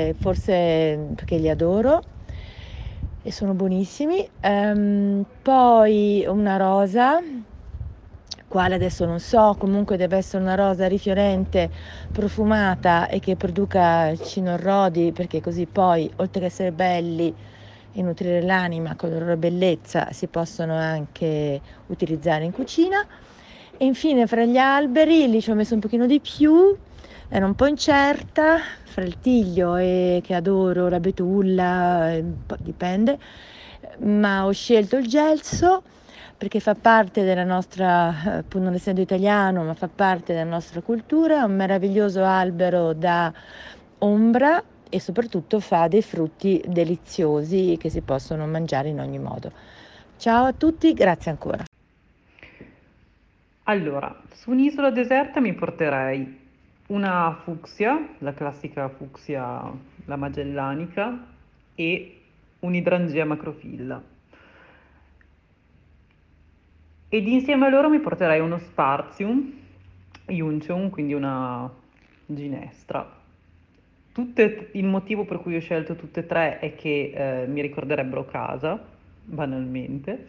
Speaker 15: eh, forse perché li adoro e sono buonissimi. Um, poi una rosa, quale adesso non so, comunque deve essere una rosa rifiorente, profumata e che produca cinorrodi, perché così poi, oltre che essere belli e nutrire l'anima con la loro bellezza, si possono anche utilizzare in cucina. E infine fra gli alberi, lì ci ho messo un pochino di più, era un po' incerta fra il tiglio e che adoro, la betulla, eh, dipende, ma ho scelto il gelso perché fa parte della nostra, eh, pur non essendo italiano, ma fa parte della nostra cultura, è un meraviglioso albero da ombra e soprattutto fa dei frutti deliziosi che si possono mangiare in ogni modo. Ciao a tutti, grazie ancora.
Speaker 31: Allora, su un'isola deserta mi porterei una fucsia, la classica fucsia, la magellanica, e un'idrangea macrofilla. Ed insieme a loro mi porterei uno sparzium, iunceum, quindi una ginestra. Tutte, il motivo per cui ho scelto tutte e tre è che eh, mi ricorderebbero casa, banalmente,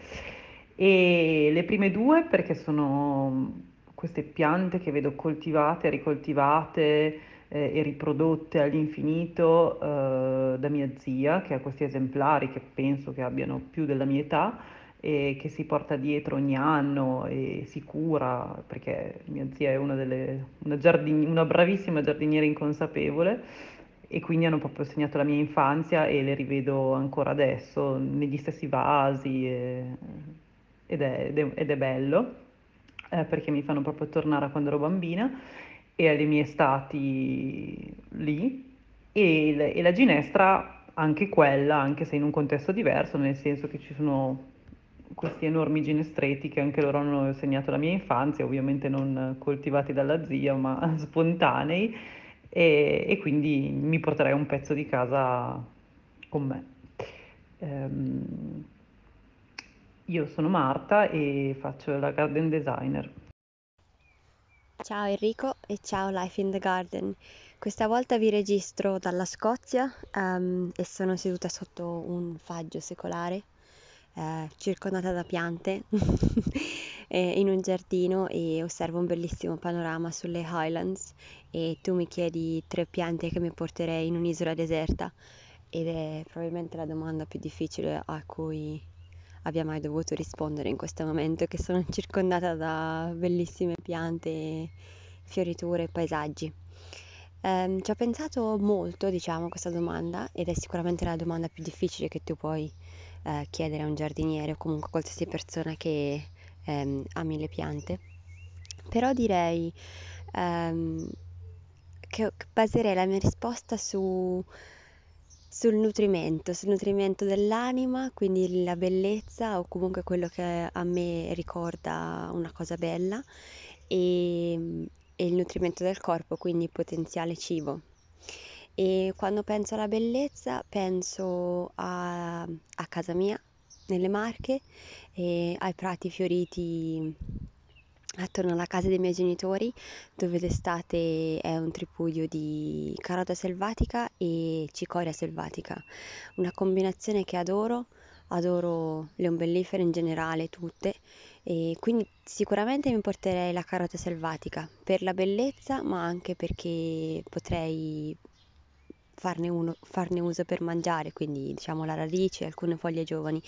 Speaker 31: e le prime due perché sono queste piante che vedo coltivate, ricoltivate eh, e riprodotte all'infinito eh, da mia zia, che ha questi esemplari che penso che abbiano più della mia età e che si porta dietro ogni anno e si cura, perché mia zia è una, delle, una, giardini, una bravissima giardiniera inconsapevole e quindi hanno proprio segnato la mia infanzia e le rivedo ancora adesso negli stessi vasi e, ed, è, ed è bello eh, perché mi fanno proprio tornare a quando ero bambina e alle mie estati lì e, e la ginestra anche quella, anche se in un contesto diverso, nel senso che ci sono questi enormi ginestreti che anche loro hanno segnato la mia infanzia, ovviamente non coltivati dalla zia, ma spontanei, e, e quindi mi porterei un pezzo di casa con me. Ehm, io sono Marta e faccio la garden designer.
Speaker 32: Ciao Enrico e ciao Life in the Garden. Questa volta vi registro dalla Scozia ehm, e sono seduta sotto un faggio secolare, eh, circondata da piante in un giardino e osservo un bellissimo panorama sulle Highlands e tu mi chiedi tre piante che mi porterei in un'isola deserta ed è probabilmente la domanda più difficile a cui abbia mai dovuto rispondere in questo momento che sono circondata da bellissime piante, fioriture e paesaggi. Um, ci ho pensato molto, diciamo, a questa domanda ed è sicuramente la domanda più difficile che tu puoi uh, chiedere a un giardiniere o comunque a qualsiasi persona che um, ami le piante. Però direi um, che baserei la mia risposta su sul nutrimento, sul nutrimento dell'anima, quindi la bellezza o comunque quello che a me ricorda una cosa bella e, e il nutrimento del corpo, quindi potenziale cibo. E quando penso alla bellezza penso a, a casa mia, nelle Marche, ai prati fioriti attorno alla casa dei miei genitori, dove d'estate è un tripudio di carota selvatica e cicoria selvatica, una combinazione che adoro, adoro le ombellifere in generale tutte e quindi sicuramente mi porterei la carota selvatica per la bellezza, ma anche perché potrei farne, uno, farne uso per mangiare, quindi diciamo la radice, alcune foglie giovani.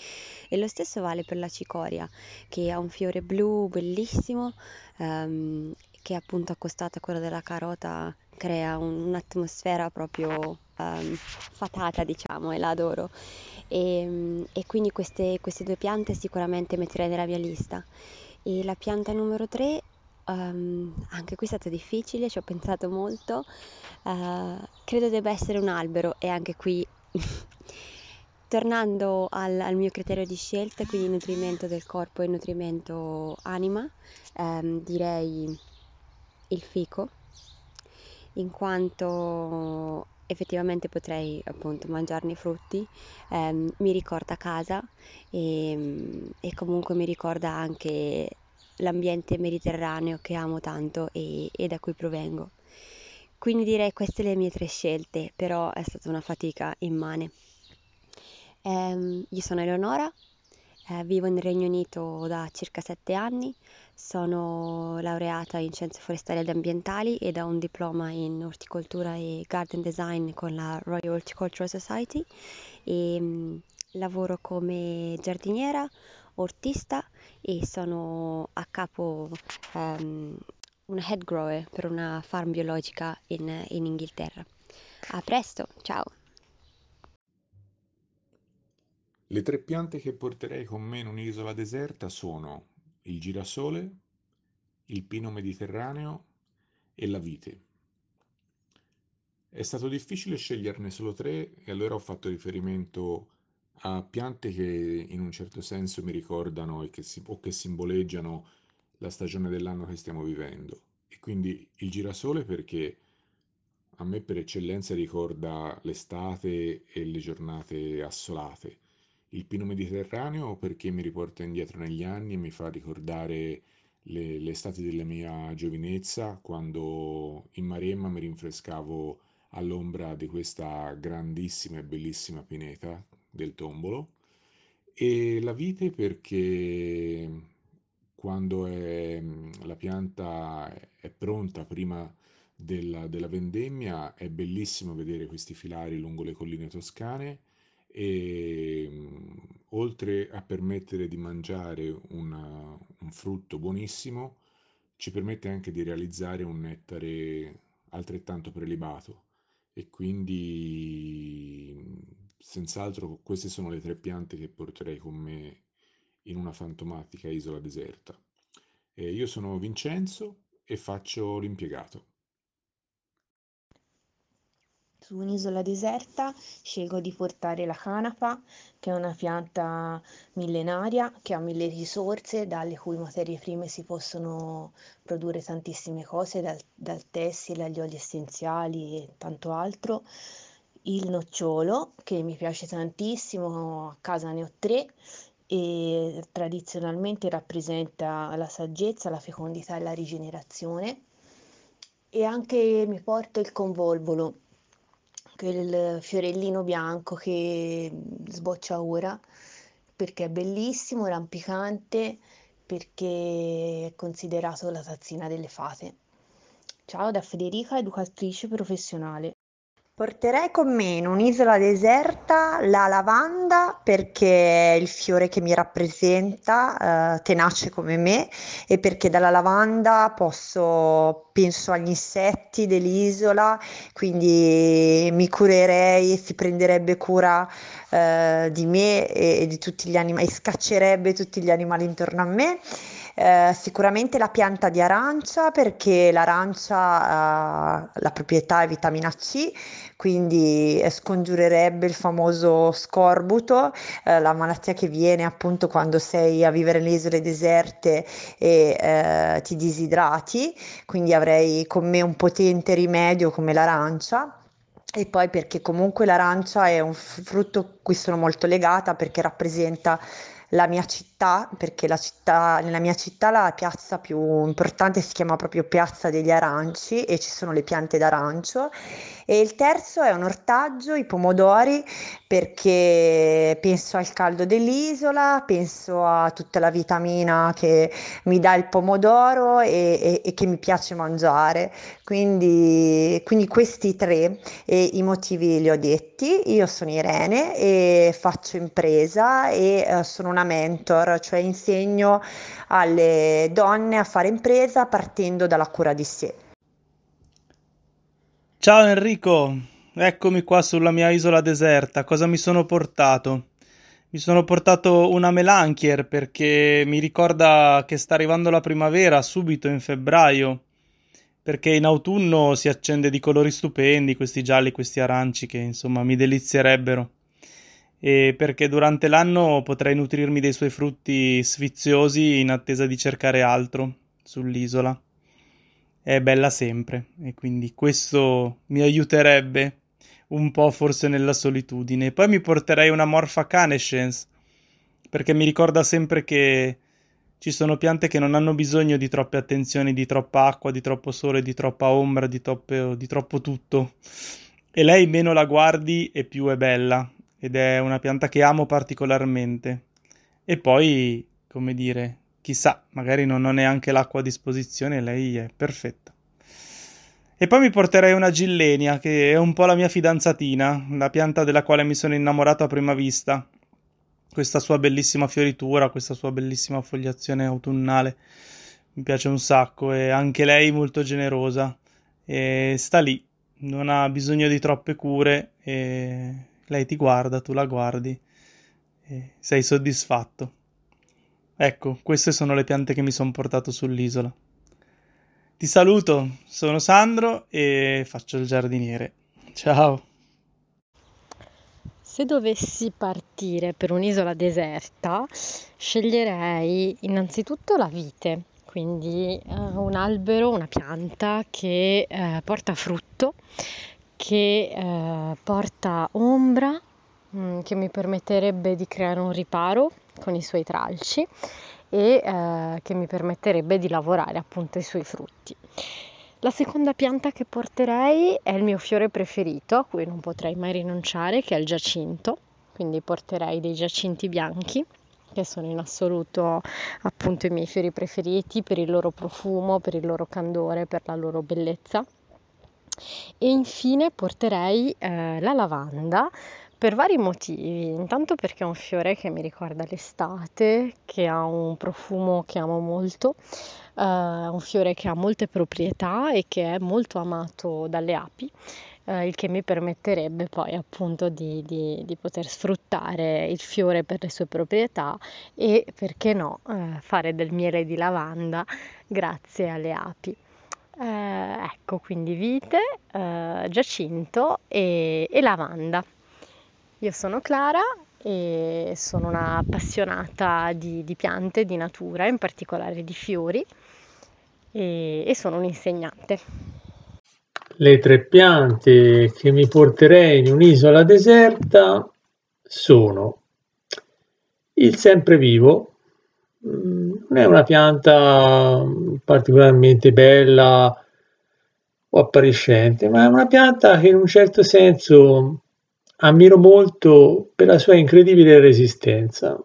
Speaker 32: E lo stesso vale per la cicoria, che ha un fiore blu bellissimo, ehm, che appunto accostato a quello della carota crea un, un'atmosfera proprio ehm, fatata, diciamo, e la adoro. E, e quindi queste, queste due piante sicuramente metterei nella mia lista. E la pianta numero 3 Um, anche qui è stato difficile, ci ho pensato molto. Uh, credo debba essere un albero e anche qui, tornando al, al, mio criterio di scelta, quindi nutrimento del corpo e nutrimento anima, um, direi il fico, in quanto effettivamente potrei appunto mangiarne i frutti, um, mi ricorda casa e, e comunque mi ricorda anche l'ambiente mediterraneo che amo tanto e, e da cui provengo. Quindi direi queste le mie tre scelte, però è stata una fatica immane. Eh, io sono Eleonora, eh, vivo nel Regno Unito da circa sette anni, sono laureata in scienze forestali ed ambientali e ho un diploma in orticoltura e garden design con la Royal Horticultural Society e mm, lavoro come giardiniera, ortista e sono a capo um, una head grower per una farm biologica in, in Inghilterra. A presto, ciao!
Speaker 33: Le tre piante che porterei con me in un'isola deserta sono il girasole, il pino mediterraneo e la vite. È stato difficile sceglierne solo tre e allora ho fatto riferimento a piante che in un certo senso mi ricordano e che si, o che simboleggiano la stagione dell'anno che stiamo vivendo. E quindi il girasole perché a me per eccellenza ricorda l'estate e le giornate assolate. Il pino mediterraneo perché mi riporta indietro negli anni e mi fa ricordare le, le estati della mia giovinezza quando in Maremma mi rinfrescavo all'ombra di questa grandissima e bellissima pineta del tombolo. E la vite perché quando è, la pianta è pronta prima della, della vendemmia è bellissimo vedere questi filari lungo le colline toscane e oltre a permettere di mangiare una, un frutto buonissimo ci permette anche di realizzare un nettare altrettanto prelibato. E quindi senz'altro queste sono le tre piante che porterei con me in una fantomatica isola deserta. E io sono Vincenzo e faccio l'impiegato.
Speaker 34: su un'isola deserta scelgo di portare la canapa, che è una pianta millenaria che ha mille risorse, dalle cui materie prime si possono produrre tantissime cose, dal, dal tessile agli oli essenziali e tanto altro. Il nocciolo, che mi piace tantissimo, a casa ne ho tre e tradizionalmente rappresenta la saggezza, la fecondità e la rigenerazione. E anche mi porto il convolvolo, quel fiorellino bianco che sboccia ora, perché è bellissimo, rampicante, perché è considerato la tazzina delle fate. Ciao da Federica, educatrice professionale.
Speaker 35: Porterei con me in un'isola deserta la lavanda perché è il fiore che mi rappresenta, eh, tenace come me, e perché dalla lavanda posso, penso agli insetti dell'isola, quindi mi curerei e si prenderebbe cura eh, di me e, e di tutti gli animali, e scaccerebbe tutti gli animali intorno a me. Eh, sicuramente la pianta di arancia perché l'arancia ha la proprietà è vitamina C, quindi scongiurerebbe il famoso scorbuto, eh, la malattia che viene appunto quando sei a vivere nelle isole deserte e eh, ti disidrati, quindi avrei con me un potente rimedio come l'arancia. E poi perché comunque l'arancia è un frutto a cui sono molto legata perché rappresenta la mia città, perché la città, nella mia città la piazza più importante si chiama proprio Piazza degli Aranci e ci sono le piante d'arancio. E il terzo è un ortaggio, i pomodori, perché penso al caldo dell'isola, penso a tutta la vitamina che mi dà il pomodoro e, e, e che mi piace mangiare. Quindi, quindi questi tre e i motivi li ho detti. Io sono Irene e faccio impresa e uh, sono una mentor, cioè insegno alle donne a fare impresa partendo dalla cura di sé.
Speaker 36: Ciao Enrico, eccomi qua sulla mia isola deserta. Cosa mi sono portato? Mi sono portato una Melanchier perché mi ricorda che sta arrivando la primavera subito in febbraio. Perché in autunno si accende di colori stupendi, questi gialli, questi aranci che insomma mi delizierebbero e perché durante l'anno potrei nutrirmi dei suoi frutti sfiziosi in attesa di cercare altro sull'isola. È bella sempre e quindi questo mi aiuterebbe un po' forse nella solitudine. Poi mi porterei una Morpha canescens perché mi ricorda sempre che ci sono piante che non hanno bisogno di troppe attenzioni, di troppa acqua, di troppo sole, di troppa ombra, di, toppe, di troppo tutto. E lei meno la guardi e più è bella ed è una pianta che amo particolarmente. E poi, come dire, chissà, magari non ho neanche l'acqua a disposizione, lei è perfetta. E poi mi porterei una gillenia, che è un po' la mia fidanzatina, la pianta della quale mi sono innamorato a prima vista. Questa sua bellissima fioritura, questa sua bellissima fogliazione autunnale. Mi piace un sacco e anche lei molto generosa. E sta lì, non ha bisogno di troppe cure e lei ti guarda, tu la guardi e sei soddisfatto. Ecco, queste sono le piante che mi sono portato sull'isola. Ti saluto, sono Sandro e faccio il giardiniere. Ciao.
Speaker 37: Se dovessi partire per un'isola deserta, sceglierei innanzitutto la vite, quindi uh, un albero, una pianta che uh, porta frutto che eh, porta ombra, mh, mm, che mi permetterebbe di creare un riparo con i suoi tralci e eh, che mi permetterebbe di lavorare appunto i suoi frutti. La seconda pianta che porterei è il mio fiore preferito, a cui non potrei mai rinunciare, che è il giacinto, quindi porterei dei giacinti bianchi che sono in assoluto appunto i miei fiori preferiti per il loro profumo, per il loro candore, per la loro bellezza e infine porterei eh, la lavanda per vari motivi, intanto perché è un fiore che mi ricorda l'estate, che ha un profumo che amo molto, uh, un fiore che ha molte proprietà e che è molto amato dalle api, uh, il che mi permetterebbe poi appunto di, di, di, poter sfruttare il fiore per le sue proprietà e perché no uh, fare del miele di lavanda grazie alle api.
Speaker 38: Eh, ecco, quindi vite, eh, giacinto e, e lavanda. Io sono Clara e sono una appassionata di, di piante, di natura, in particolare di fiori e, e sono un'insegnante.
Speaker 39: Le tre piante che mi porterei in un'isola deserta sono il semprevivo, non è una pianta particolarmente bella o appariscente, ma è una pianta che in un certo senso ammiro molto per la sua incredibile resistenza.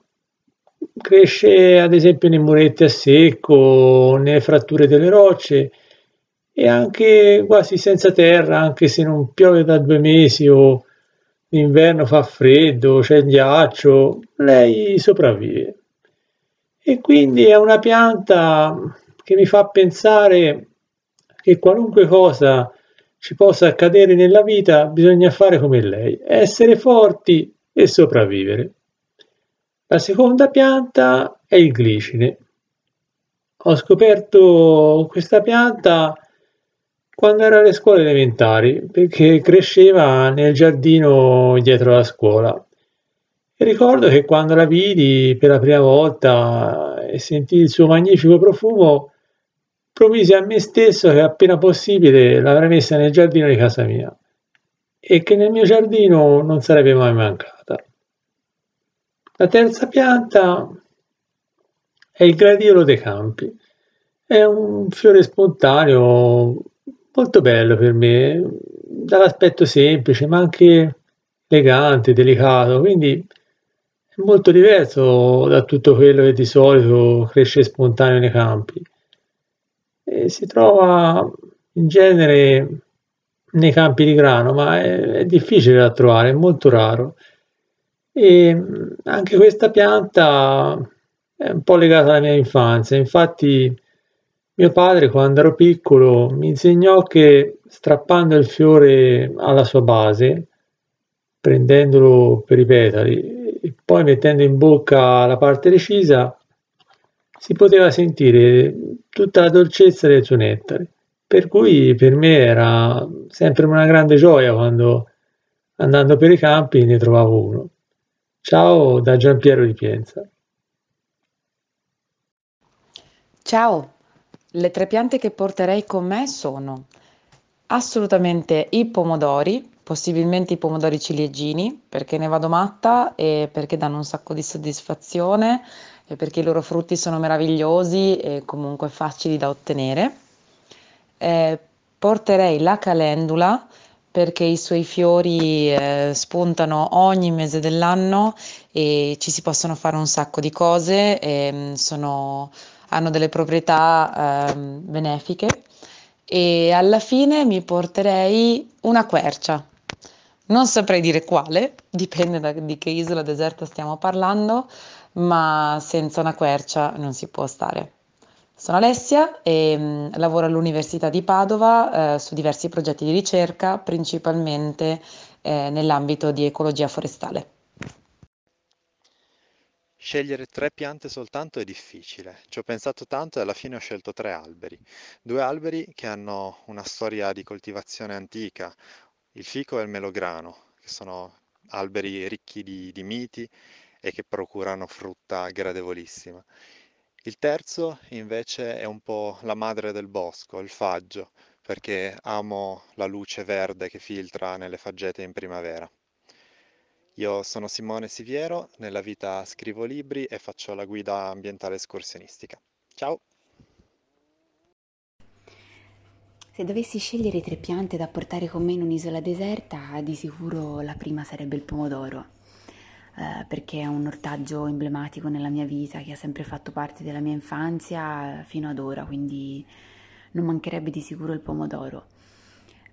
Speaker 39: Cresce ad esempio nei muretti a secco, nelle fratture delle rocce e anche quasi senza terra, anche se non piove da due mesi o d'inverno fa freddo, c'è il ghiaccio, lei sopravvive. E quindi è una pianta che mi fa pensare che qualunque cosa ci possa accadere nella vita bisogna fare come lei, essere forti e sopravvivere. La seconda pianta è il glicine. Ho scoperto questa pianta quando ero alle scuole elementari, perché cresceva nel giardino dietro la scuola. E ricordo che quando la vidi per la prima volta e sentii il suo magnifico profumo, promisi a me stesso che appena possibile l'avrei messa nel giardino di casa mia e che nel mio giardino non sarebbe mai mancata. La terza pianta è il gradiolo dei campi. È un fiore spontaneo molto bello per me, dall'aspetto semplice ma anche elegante, delicato, quindi molto diverso da tutto quello che di solito cresce spontaneo nei campi. E si trova in genere nei campi di grano, ma è, è difficile da trovare, è molto raro. E anche questa pianta è un po' legata alla mia infanzia, infatti mio padre, quando ero piccolo, mi insegnò che strappando il fiore alla sua base, prendendolo per i petali poi mettendo in bocca la parte recisa, si poteva sentire tutta la dolcezza del suo nettare. Per cui per me era sempre una grande gioia quando andando per i campi ne trovavo uno. Ciao da Giampiero di Pienza.
Speaker 40: Ciao, le tre piante che porterei con me sono assolutamente i pomodori, possibilmente i pomodori ciliegini, perché ne vado matta e perché danno un sacco di soddisfazione e perché i loro frutti sono meravigliosi e comunque facili da ottenere. Eh, porterei la calendula perché i suoi fiori eh, spuntano ogni mese dell'anno e ci si possono fare un sacco di cose, e, sono hanno delle proprietà ehm, benefiche e alla fine mi porterei una quercia. Non saprei dire quale, dipende da di che isola deserta stiamo parlando, ma senza una quercia non si può stare. Sono Alessia e mm, lavoro all'Università di Padova eh, su diversi progetti di ricerca, principalmente eh, nell'ambito di ecologia forestale.
Speaker 41: Scegliere tre piante soltanto è difficile. Ci ho pensato tanto e alla fine ho scelto tre alberi. Due alberi che hanno una storia di coltivazione antica, il fico e il melograno, che sono alberi ricchi di, di miti e che procurano frutta gradevolissima. Il terzo invece è un po' la madre del bosco, il faggio, perché amo la luce verde che filtra nelle faggete in primavera. Io sono Simone Siviero, nella vita scrivo libri e faccio la guida ambientale escursionistica. Ciao!
Speaker 42: Se dovessi scegliere tre piante da portare con me in un'isola deserta, di sicuro la prima sarebbe il pomodoro, eh, perché è un ortaggio emblematico nella mia vita che ha sempre fatto parte della mia infanzia fino ad ora, quindi non mancherebbe di sicuro il pomodoro.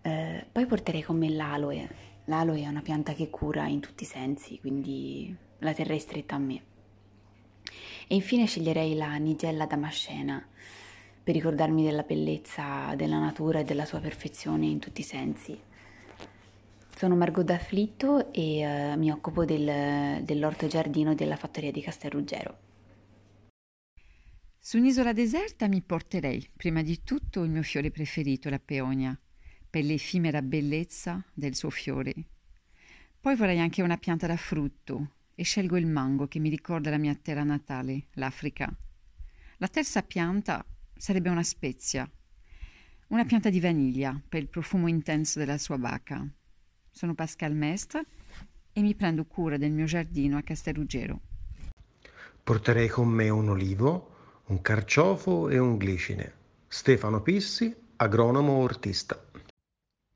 Speaker 42: Eh, poi porterei con me l'aloe, L'aloe è una pianta che cura in tutti i sensi, quindi la terrei stretta a me. E infine sceglierei la nigella damascena per ricordarmi della bellezza della natura e della sua perfezione in tutti i sensi. Sono Margot D'Afflitto e uh, mi occupo del, dell'orto giardino della fattoria di Castelruggero.
Speaker 43: Su un'isola deserta mi porterei prima di tutto il mio fiore preferito, la peonia, per l'effimera bellezza del suo fiore. Poi vorrei anche una pianta da frutto e scelgo il mango che mi ricorda la mia terra natale, l'Africa. La terza pianta sarebbe una spezia, una pianta di vaniglia per il profumo intenso della sua bacca. Sono Pascal Mestre e mi prendo cura del mio giardino a Castelruggero.
Speaker 44: Porterei con me un olivo, un carciofo e un glicine. Stefano Pissi, agronomo ortista.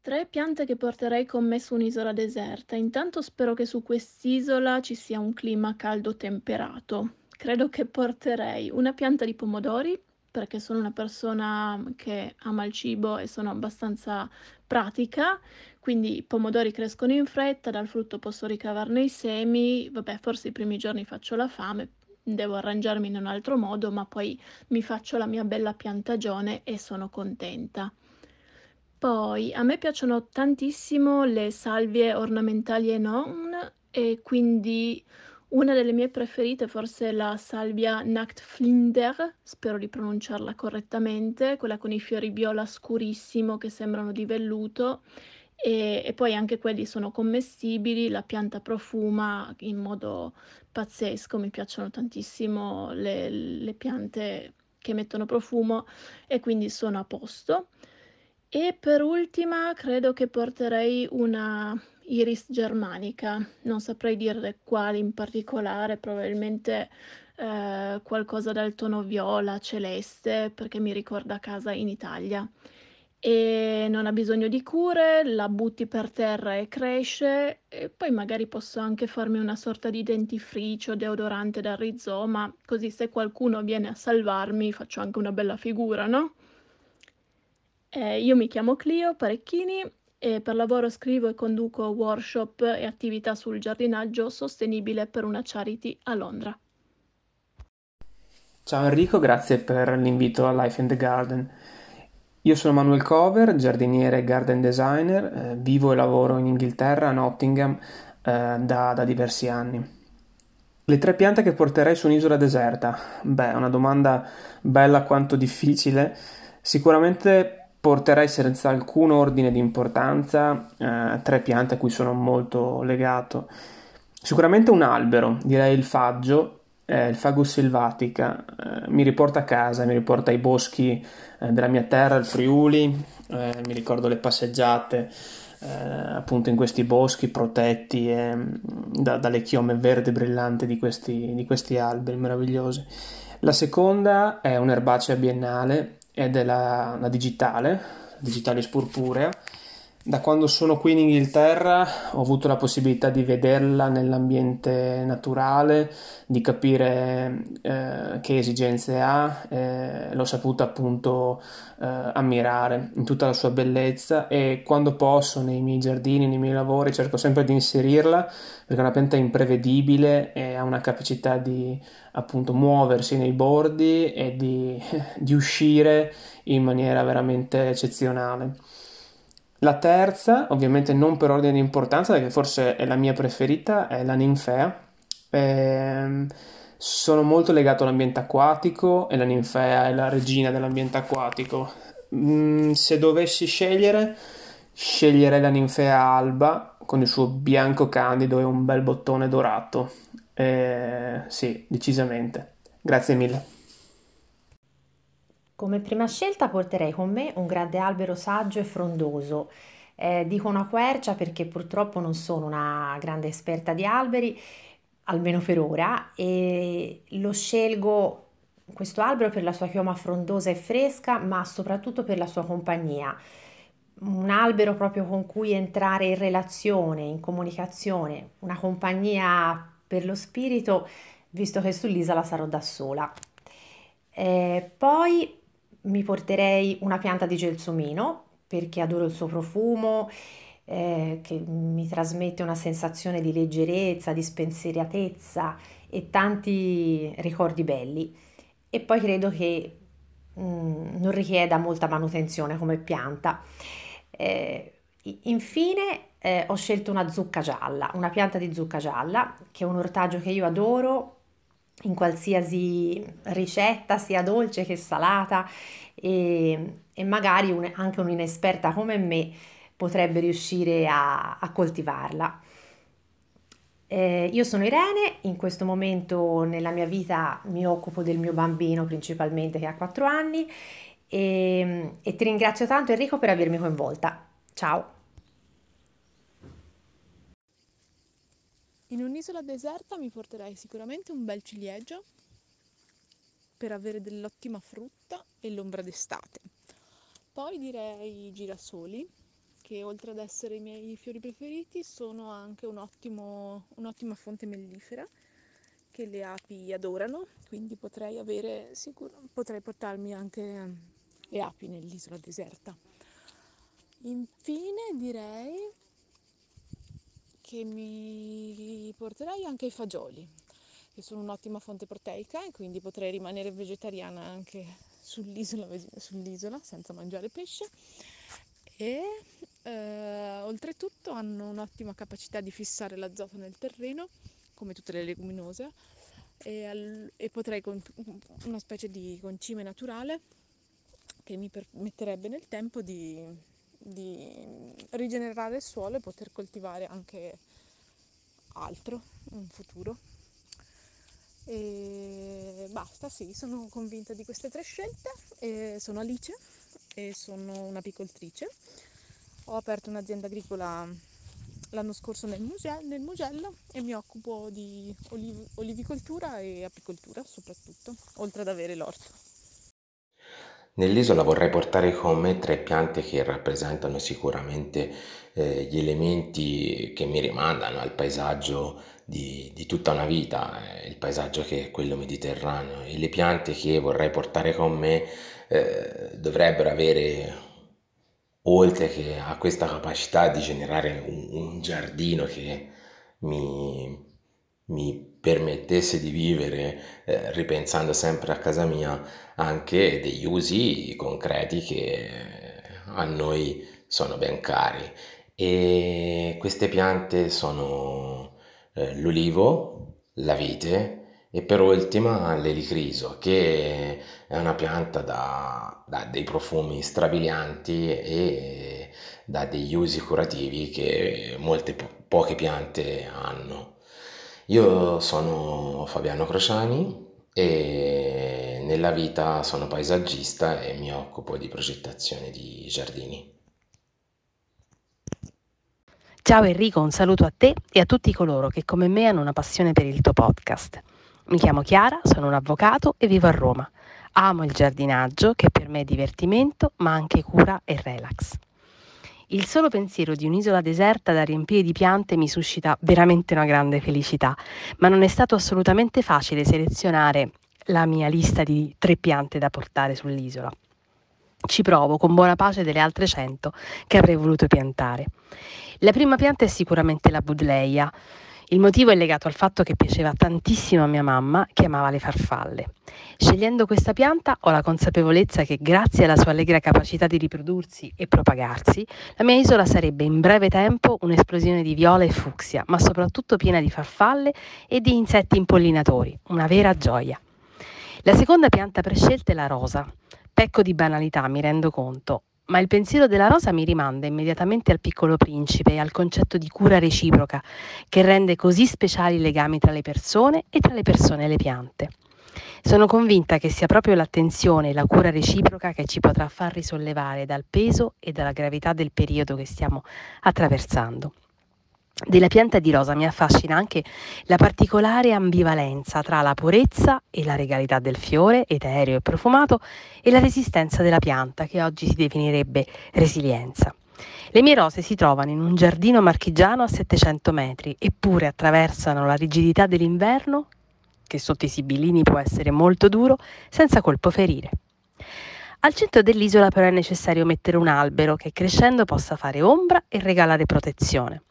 Speaker 45: Tre piante che porterei con me su un'isola deserta. Intanto spero che su quest'isola ci sia un clima caldo temperato. Credo che porterei una pianta di pomodori, perché sono una persona che ama il cibo e sono abbastanza pratica, quindi i pomodori crescono in fretta, dal frutto posso ricavarne i semi, vabbè, forse i primi giorni faccio la fame, devo arrangiarmi in un altro modo, ma poi mi faccio la mia bella piantagione e sono contenta. Poi a me piacciono tantissimo le salvie ornamentali e non, e quindi una delle mie preferite forse è la salvia Nachtflinder, spero di pronunciarla correttamente, quella con i fiori viola scurissimo che sembrano di velluto e, e poi anche quelli sono commestibili, la pianta profuma in modo pazzesco, mi piacciono tantissimo le, le piante che mettono profumo e quindi sono a posto. E per ultima credo che porterei una iris germanica, non saprei dire quali in particolare, probabilmente eh, qualcosa dal tono viola, celeste, perché mi ricorda casa in Italia e non ha bisogno di cure, la butti per terra e cresce e poi magari posso anche farmi una sorta di dentifricio, deodorante da rizoma, così se qualcuno viene a salvarmi faccio anche una bella figura, no? Eh, io mi chiamo Clio Parecchini e per lavoro scrivo e conduco workshop e attività sul giardinaggio sostenibile per una charity a Londra.
Speaker 37: Ciao Enrico, grazie per l'invito a Life in the Garden. Io sono Manuel Cover, giardiniere e garden designer, eh, vivo e lavoro in Inghilterra, a Nottingham, eh, da, da diversi anni. Le tre piante che porterei su un'isola deserta? Beh, è una domanda bella quanto difficile. Sicuramente porterei senza alcun ordine di importanza eh, tre piante a cui sono molto legato. Sicuramente un albero, direi il faggio, eh, il Fagus selvatica, eh, mi riporta a casa, mi riporta ai boschi eh, della mia terra, il Friuli, eh, mi ricordo le passeggiate eh, appunto in questi boschi protetti mm, da, dalle chiome verde brillanti di questi, di questi alberi meravigliosi. La seconda è un'erbacea biennale ed è la, la digitale, digitalis purpurea, da quando sono qui in Inghilterra ho avuto la possibilità di vederla nell'ambiente naturale, di capire eh, che esigenze ha, eh, l'ho saputa appunto eh, ammirare in tutta la sua bellezza e quando posso nei miei giardini, nei miei lavori cerco sempre di inserirla perché è una pianta imprevedibile e ha una capacità di appunto muoversi nei bordi e di, di uscire in maniera veramente eccezionale. La terza, ovviamente non per ordine di importanza, perché forse è la mia preferita, è la ninfea. Eh, sono molto legato all'ambiente acquatico e la ninfea è la regina dell'ambiente acquatico. Mm, se dovessi scegliere, sceglierei la ninfea alba con il suo bianco candido e un bel bottone dorato. Eh, sì, decisamente. Grazie mille.
Speaker 46: Come prima scelta porterei con me un grande albero saggio e frondoso. Eh, dico una quercia perché purtroppo non sono una grande esperta di alberi, almeno per ora, e lo scelgo questo albero per la sua chioma frondosa e fresca, ma soprattutto per la sua compagnia. Un albero proprio con cui entrare in relazione, in comunicazione, una compagnia per lo spirito, visto che sull'isola sarò da sola. Eh, poi mi porterei una pianta di gelsomino perché adoro il suo profumo, eh, che mi trasmette una sensazione di leggerezza, di spensieratezza e tanti ricordi belli. E poi credo che mm, non richieda molta manutenzione come pianta. Eh, infine eh, ho scelto una zucca gialla, una pianta di zucca gialla, che è un ortaggio che io adoro in qualsiasi ricetta, sia dolce che salata, e, e magari un, anche un'inesperta come me potrebbe riuscire a, a coltivarla. Eh, io sono Irene, in questo momento nella mia vita mi occupo del mio bambino principalmente che ha 4 anni e, e ti ringrazio tanto Enrico per avermi coinvolta. Ciao!
Speaker 47: In un'isola deserta mi porterei sicuramente un bel ciliegio per avere dell'ottima frutta e l'ombra d'estate. Poi direi girasoli, che oltre ad essere i miei fiori preferiti sono anche un ottimo, un'ottima fonte mellifera che le api adorano, quindi potrei, avere, sicuro, potrei portarmi anche le api nell'isola deserta. Infine direi che mi porterei anche i fagioli, che sono un'ottima fonte proteica e quindi potrei rimanere vegetariana anche sull'isola, sull'isola senza mangiare pesce. E eh, oltretutto hanno un'ottima capacità di fissare l'azoto nel terreno, come tutte le leguminose, e, al, e potrei con una specie di concime naturale che mi permetterebbe nel tempo di di rigenerare il suolo e poter coltivare anche altro in futuro. E basta, sì, sono convinta di queste tre scelte. E sono Alice e sono un'apicoltrice. Ho aperto un'azienda agricola l'anno scorso nel, Mugello, nel Mugello e mi occupo di oliv- olivicoltura e apicoltura soprattutto, oltre ad avere l'orto.
Speaker 37: Nell'isola vorrei portare con me tre piante che rappresentano sicuramente eh, gli elementi che mi rimandano al paesaggio di, di tutta una vita, eh, il paesaggio che è quello mediterraneo. E le piante che vorrei portare con me eh, dovrebbero avere, oltre che a questa capacità di generare un, un giardino che mi, mi permettesse di vivere, eh, ripensando sempre a casa mia, anche degli usi concreti che a noi sono ben cari. E queste piante sono eh, l'olivo, la vite e per ultima l'elicriso, che è una pianta da, da dei profumi strabilianti e da degli usi curativi che molte po- poche piante hanno. Io sono Fabiano Crociani e nella vita sono paesaggista e mi occupo di progettazione di giardini.
Speaker 48: Ciao Enrico, un saluto a te e a tutti coloro che come me hanno una passione per il tuo podcast. Mi chiamo Chiara, sono un avvocato e vivo a Roma. Amo il giardinaggio che per me è divertimento ma anche cura e relax. Il solo pensiero di un'isola deserta da riempire di piante mi suscita veramente una grande felicità, ma non è stato assolutamente facile selezionare la mia lista di tre piante da portare sull'isola. Ci provo con buona pace delle altre cento che avrei voluto piantare. La prima pianta è sicuramente la Budleia, il motivo è legato al fatto che piaceva tantissimo a mia mamma, che amava le farfalle. Scegliendo questa pianta ho la consapevolezza che grazie alla sua allegra capacità di riprodursi e propagarsi, la mia isola sarebbe in breve tempo un'esplosione di viola e fucsia, ma soprattutto piena di farfalle e di insetti impollinatori, una vera gioia. La seconda pianta prescelta è la rosa. Pecco di banalità, mi rendo conto, ma il pensiero della rosa mi rimanda immediatamente al piccolo principe e al concetto di cura reciproca che rende così speciali i legami tra le persone e tra le persone e le piante. Sono convinta che sia proprio l'attenzione e la cura reciproca che ci potrà far risollevare dal peso e dalla gravità del periodo che stiamo attraversando. Della pianta di rosa mi affascina anche la particolare ambivalenza tra la purezza e la regalità del fiore, etereo e profumato, e la resistenza della pianta, che oggi si definirebbe resilienza. Le mie rose si trovano in un giardino marchigiano a 700 metri, eppure attraversano la rigidità dell'inverno, che sotto i sibillini può essere molto duro, senza colpo ferire. Al centro dell'isola però è necessario mettere un albero che crescendo possa fare ombra e regalare protezione.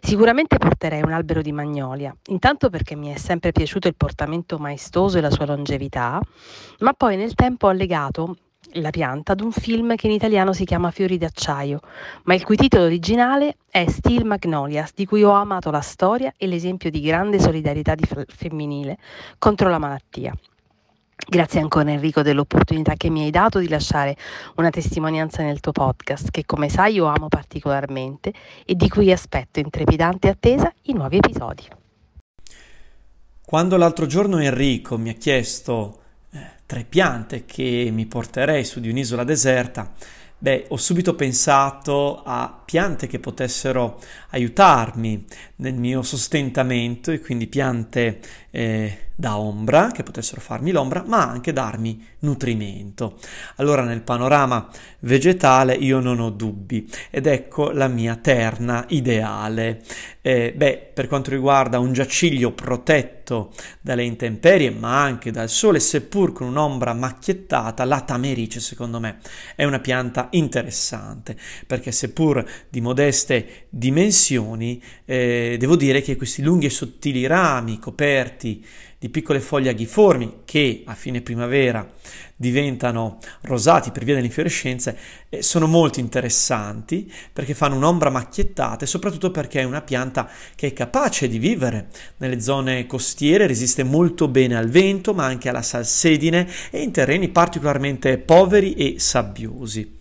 Speaker 48: Sicuramente porterei un albero di magnolia, intanto perché mi è sempre piaciuto il portamento maestoso e la sua longevità, ma poi nel tempo ho legato la pianta ad un film che in italiano si chiama Fiori d'acciaio, ma il cui titolo originale è Steel Magnolias, di cui ho amato la storia e l'esempio di grande solidarietà di femminile contro la malattia. Grazie ancora Enrico dell'opportunità che mi hai dato di lasciare una testimonianza nel tuo podcast, che come sai io amo particolarmente e di cui aspetto in trepidante attesa i nuovi episodi.
Speaker 49: Quando l'altro giorno Enrico mi ha chiesto eh, tre piante che mi porterei su di un'isola deserta, beh, ho subito pensato a piante che potessero aiutarmi nel mio sostentamento e quindi piante eh, da ombra, che potessero farmi l'ombra, ma anche darmi nutrimento. Allora nel panorama vegetale io non ho dubbi ed ecco la mia terna ideale. Eh, beh, per quanto riguarda un giaciglio protetto dalle intemperie, ma anche dal sole, seppur con un'ombra macchiettata, la tamerice secondo me è una pianta interessante, perché seppur di modeste dimensioni, eh, devo dire che questi lunghi e sottili rami coperti di piccole foglie aghiformi che a fine primavera diventano rosati per via delle infiorescenze eh, sono molto interessanti perché fanno un'ombra macchiettata e soprattutto perché è una pianta che è capace di vivere nelle zone costiere, resiste molto bene al vento ma anche alla salsedine e in terreni particolarmente poveri e sabbiosi.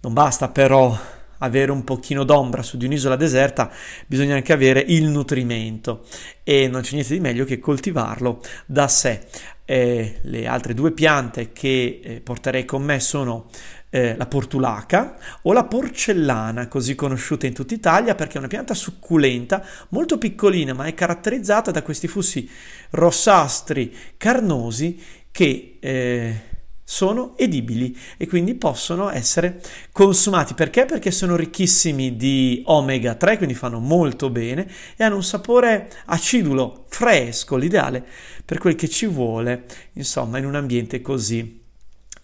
Speaker 49: Non basta però avere un pochino d'ombra su di un'isola deserta, bisogna anche avere il nutrimento e non c'è niente di meglio che coltivarlo da sé. Eh, le altre due piante che eh, porterei con me sono eh, la portulaca o la porcellana, così conosciuta in tutta Italia perché è una pianta succulenta, molto piccolina, ma è caratterizzata da questi fussi rossastri carnosi che eh, sono edibili e quindi possono essere consumati. Perché? Perché sono ricchissimi di omega 3, quindi fanno molto bene e hanno un sapore acidulo, fresco, l'ideale per quel che ci vuole, insomma, in un ambiente così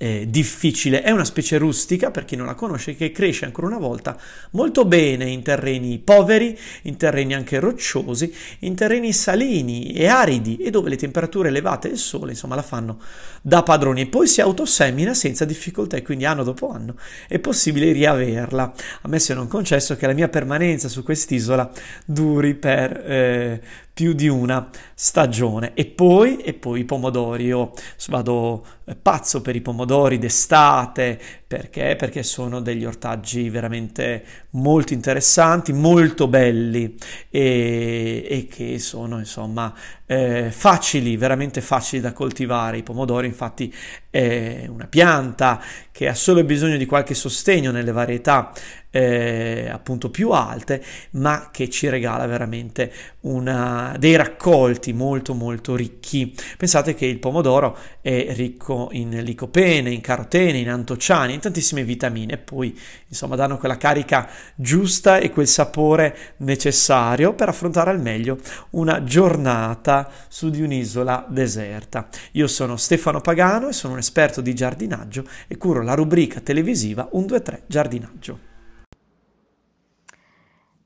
Speaker 49: eh, difficile. È una specie rustica, per chi non la conosce, che cresce ancora una volta molto bene in terreni poveri, in terreni anche rocciosi, in terreni salini e aridi e dove le temperature elevate del sole, insomma, la fanno da padroni e poi si autosemina senza difficoltà e quindi anno dopo anno è possibile riaverla. A me se non concesso che la mia permanenza su quest'isola duri per eh, più di una stagione. E poi, e poi i pomodori, io vado eh, pazzo per i pomodori d'estate, perché? Perché sono degli ortaggi veramente molto interessanti, molto belli e, e che sono insomma eh, facili, veramente facili da coltivare. I pomodori infatti è una pianta che ha solo bisogno di qualche sostegno nelle varietà eh, appunto più alte, ma che ci regala veramente una, dei raccolti molto molto ricchi. Pensate che il pomodoro è ricco in licopene, in carotene, in antociani, in tantissime vitamine poi insomma danno quella carica giusta e quel sapore necessario per affrontare al meglio una giornata su di un'isola deserta. Io sono Stefano Pagano e sono un esperto di giardinaggio e curo la rubrica televisiva 123 Giardinaggio.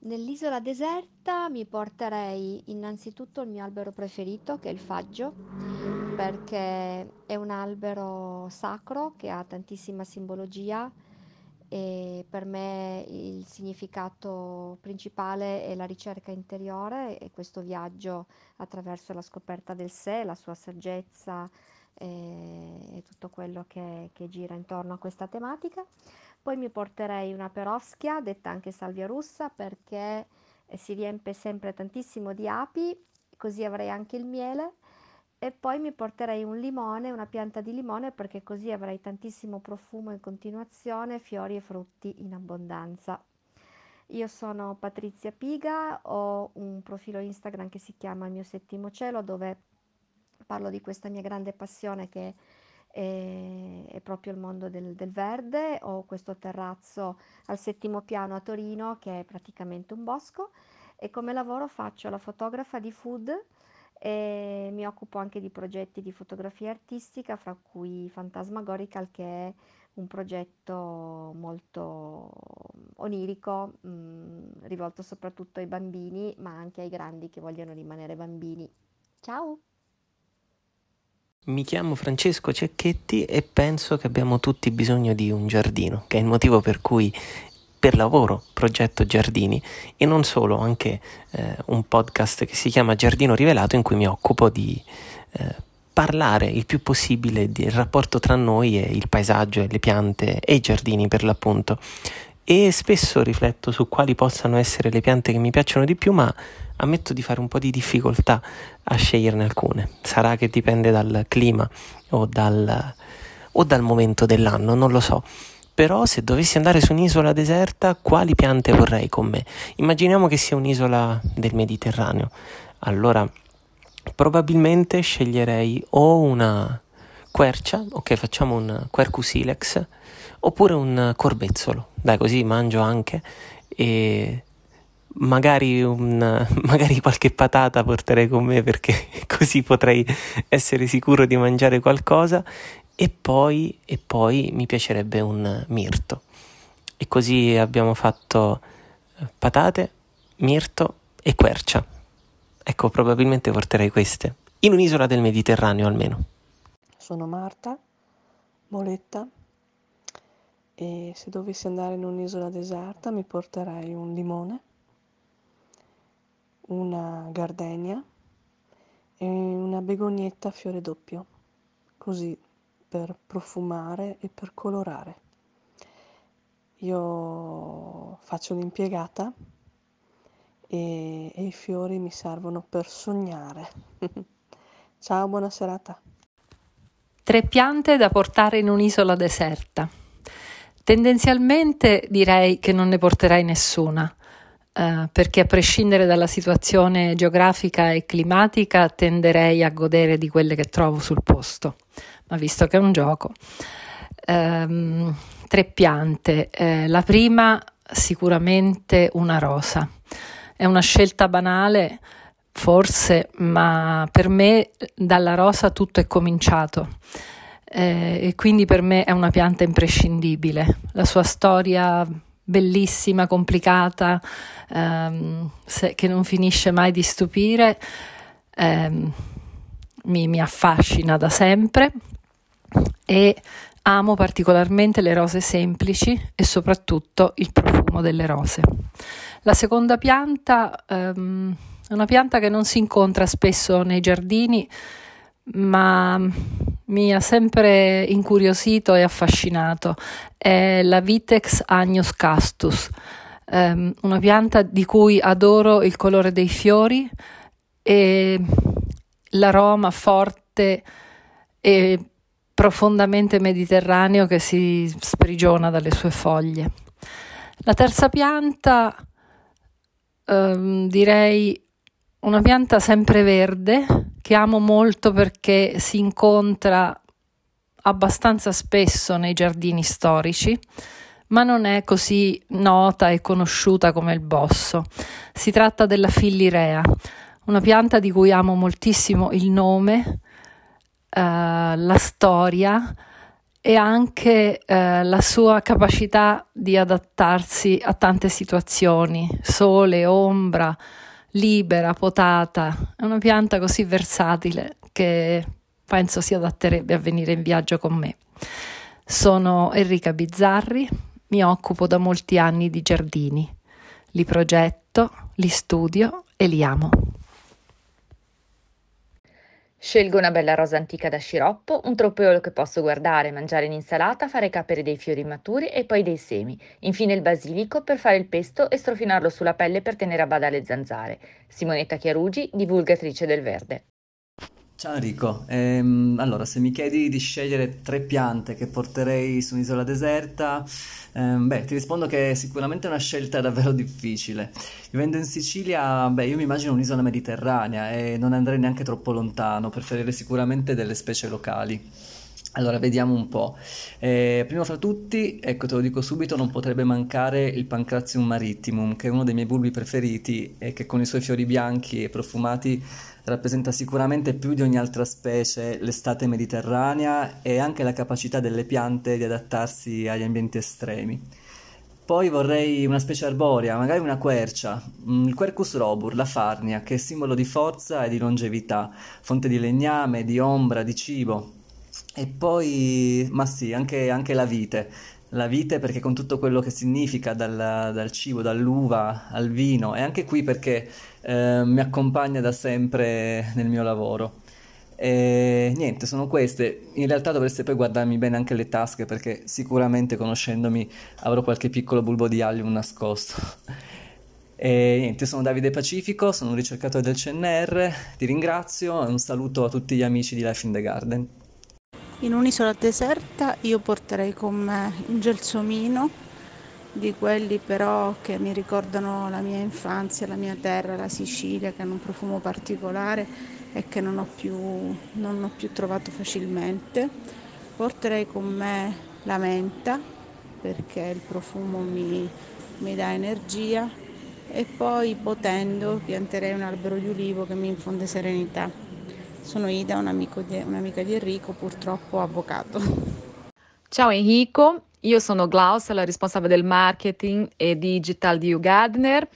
Speaker 50: Nell'isola deserta mi porterei innanzitutto il mio albero preferito, che è il faggio, perché è un albero sacro che ha tantissima simbologia e per me il significato principale è la ricerca interiore e questo viaggio attraverso la scoperta del sé, la sua saggezza e tutto quello che, che gira intorno a questa tematica. Poi mi porterei una perovschia, detta anche salvia russa, perché eh, si riempie sempre tantissimo di api, così avrei anche il miele. E poi mi porterei un limone, una pianta di limone, perché così avrei tantissimo profumo in continuazione, fiori e frutti in abbondanza. Io sono Patrizia Piga, ho un profilo Instagram che si chiama Il mio settimo cielo, dove parlo di questa mia grande passione che è e, è proprio il mondo del, del verde. Ho questo terrazzo al settimo piano a Torino che è praticamente un bosco e come lavoro faccio la fotografa di food e mi occupo anche di progetti di fotografia artistica, fra cui Fantasmagorical che è un progetto molto onirico, mh, mm, rivolto soprattutto ai bambini, ma anche ai grandi che vogliono rimanere bambini. Ciao!
Speaker 51: Mi chiamo Francesco Cecchetti e penso che abbiamo tutti bisogno di un giardino, che è il motivo per cui per lavoro progetto giardini e non solo, anche eh, un podcast che si chiama Giardino Rivelato in cui mi occupo di eh, parlare il più possibile del rapporto tra noi e il paesaggio e le piante e i giardini per l'appunto. E spesso rifletto su quali possano essere le piante che mi piacciono di più, ma ammetto di fare un po' di difficoltà a sceglierne alcune. Sarà che dipende dal clima o dal, o dal momento dell'anno, non lo so. Però se dovessi andare su un'isola deserta, quali piante vorrei con me? Immaginiamo che sia un'isola del Mediterraneo. Allora, probabilmente sceglierei o una quercia, ok, facciamo un quercus ilex, oppure un corbezzolo. Dai, così mangio anche e magari, un, magari qualche patata porterei con me perché così potrei essere sicuro di mangiare qualcosa e poi, e poi mi piacerebbe un mirto. E così abbiamo fatto eh, patate, mirto e quercia. Ecco, probabilmente porterei queste, in un'isola del Mediterraneo almeno.
Speaker 52: Sono Marta, Moletta, e se dovessi andare in un'isola deserta mi porterei un limone, una gardenia e una begonietta a fiore doppio, così per profumare e per colorare. Io faccio un'impiegata e, e i fiori mi servono per sognare. Ciao, buona serata.
Speaker 53: Tre piante da portare in un'isola deserta. Tendenzialmente direi che non ne porterai nessuna, eh, perché a prescindere dalla situazione geografica e climatica tenderei a godere di quelle che trovo sul posto ma visto che è un gioco, ehm, tre piante. Eh, la prima sicuramente una rosa. È una scelta banale, forse, ma per me dalla rosa tutto è cominciato. Eh, e quindi per me è una pianta imprescindibile. La sua storia bellissima, complicata, ehm, se, che non finisce mai di stupire, ehm, mi, mi affascina da sempre e amo particolarmente le rose semplici e soprattutto il profumo delle rose. La seconda pianta um, è una pianta che non si incontra spesso nei giardini, ma mi ha sempre incuriosito e affascinato. È la Vitex agnus castus, um, una pianta di cui adoro il colore dei fiori e l'aroma forte e profondamente mediterraneo che si sprigiona dalle sue foglie. La terza pianta, ehm, direi una pianta sempreverde che amo molto perché si incontra abbastanza spesso nei giardini storici, ma non è così nota e conosciuta come il bosso. Si tratta della fillirea, una pianta di cui amo moltissimo il nome eh, la storia e anche uh, la sua capacità di adattarsi a tante situazioni, sole, ombra, libera, potata. È una pianta così versatile che penso si adatterebbe a venire in viaggio con me. Sono Enrica Bizzarri, mi occupo da molti anni di giardini, li progetto, li studio e li amo.
Speaker 54: Scelgo una bella rosa antica da sciroppo, un troppeolo che posso guardare, mangiare in insalata, fare capere dei fiori maturi e poi dei semi. Infine il basilico per fare il pesto e strofinarlo sulla pelle per tenere a bada le zanzare. Simonetta Chiarugi, divulgatrice del verde.
Speaker 55: Ciao Enrico, ehm, allora se mi chiedi di scegliere tre piante che porterei su un'isola deserta, ehm, beh, ti rispondo che è sicuramente una scelta davvero difficile. Vivendo in Sicilia, beh, io mi immagino un'isola mediterranea e non andrei neanche troppo lontano, preferirei sicuramente delle specie locali. Allora, vediamo un po'. Eh, prima fra tutti, ecco, te lo dico subito, non potrebbe mancare il Pancratium maritimum, che è uno dei miei bulbi preferiti e che con i suoi fiori bianchi e profumati rappresenta sicuramente più di ogni altra specie l'estate mediterranea e anche la capacità delle piante di adattarsi agli ambienti estremi. Poi vorrei una specie arborea, magari una quercia, mm, il Quercus robur, la farnia, che è simbolo di forza e di longevità, fonte di legname, di ombra, di cibo. E poi, ma sì, anche, anche la vite. La vite perché con tutto quello che significa dal, dal cibo, dall'uva al vino, e anche qui perché eh, mi accompagna da sempre nel mio lavoro. E niente, sono queste. In realtà dovreste poi guardarmi bene anche le tasche perché sicuramente conoscendomi avrò qualche piccolo bulbo di allium nascosto. E niente, sono Davide Pacifico, sono un ricercatore del CNR, ti ringrazio e un saluto a tutti gli amici di Life in the Garden.
Speaker 50: In un'isola deserta io porterei con me un gelsomino di quelli però che mi ricordano la mia infanzia, la mia terra, la Sicilia, che hanno un profumo particolare e che non ho più, non ho più trovato facilmente. Porterei con me la menta perché il profumo mi, mi dà energia e poi potendo pianterei un albero di ulivo che mi infonde serenità. Sono Ida, un di, un'amica di Enrico, purtroppo avvocato.
Speaker 56: Ciao Enrico, io sono Glaucia, la responsabile del marketing e digital di Ugadner.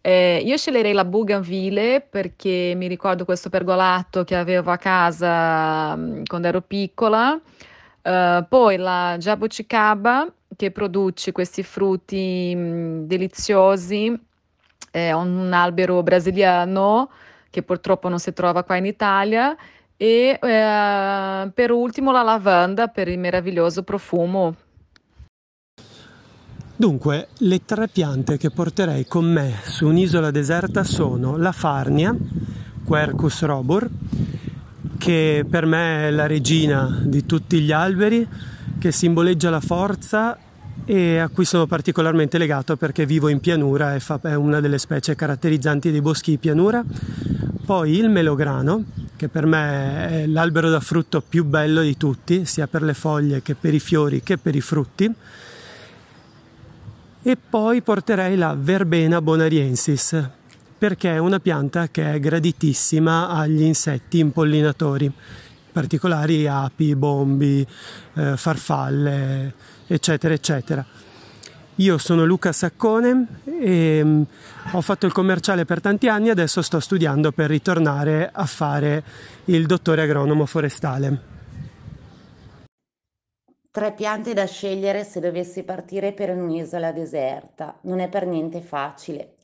Speaker 56: Eh, io sceglierei la Bougainville perché mi ricordo questo pergolato che avevo a casa mh, quando ero piccola. Eh, poi la Jabuticaba che produce questi frutti mh, deliziosi. È un albero brasiliano che purtroppo non si trova qua in Italia. E eh, per ultimo la lavanda per il meraviglioso profumo
Speaker 57: Dunque, le tre piante che porterei con me su un'isola deserta sono la farnia, Quercus robur, che per me è la regina di tutti gli alberi, che simboleggia la forza e a cui sono particolarmente legato perché vivo in pianura e fa, è una delle specie caratterizzanti dei boschi di pianura. Poi il melograno, che per me è l'albero da frutto più bello di tutti, sia per le foglie che per i fiori che per i frutti e poi porterei la Verbena bonariensis perché è una pianta che è graditissima agli insetti impollinatori, particolari api, bombi, eh, farfalle, eccetera, eccetera. Io sono Luca Saccone e um, ho fatto il commerciale per tanti anni, adesso sto studiando per ritornare a fare il dottore agronomo forestale.
Speaker 58: Tre piante da scegliere se dovessi partire per un'isola deserta. Non è per niente facile.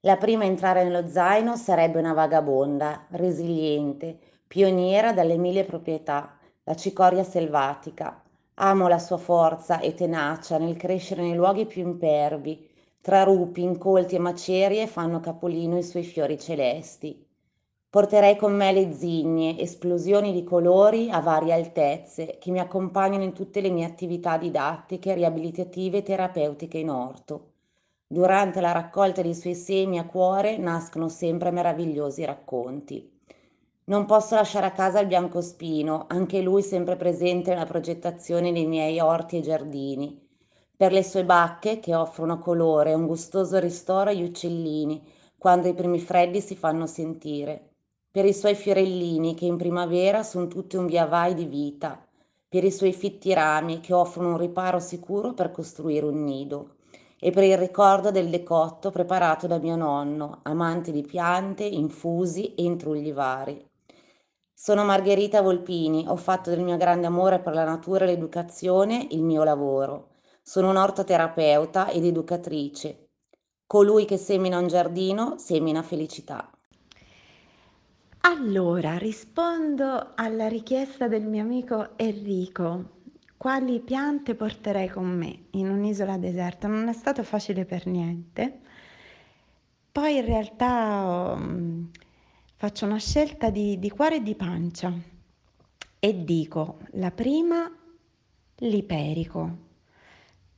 Speaker 58: La prima a entrare nello zaino sarebbe una vagabonda, resiliente, pioniera dalle mille proprietà, la cicoria selvatica. Amo la sua forza e tenacia nel crescere nei luoghi più impervi. Tra rupi, incolti e macerie fanno capolino i suoi fiori celesti. Porterei con me le zinnie, esplosioni di colori a varie altezze, che mi accompagnano in tutte le mie attività didattiche, riabilitative e terapeutiche in orto. Durante la raccolta dei suoi semi a cuore nascono sempre meravigliosi racconti. Non posso lasciare a casa il biancospino, anche lui sempre presente nella progettazione dei miei orti e giardini. Per le sue bacche, che offrono colore e un gustoso ristoro agli uccellini, quando i primi freddi si fanno sentire per i suoi fiorellini che in primavera sono tutti un via vai di vita, per i suoi fitti rami che offrono un riparo sicuro per costruire un nido, e per il ricordo del decotto preparato da mio nonno, amante di piante, infusi e intrugli vari. Sono Margherita Volpini, ho fatto del mio grande amore per la natura e l'educazione il mio lavoro. Sono un'ortoterapeuta ed educatrice. Colui che semina un giardino semina felicità.
Speaker 59: Allora, rispondo alla richiesta del mio amico Enrico. Quali piante porterei con me in un'isola deserta? Non è stato facile per niente. Poi in realtà um, faccio una scelta di, di cuore e di pancia e dico la prima l'iperico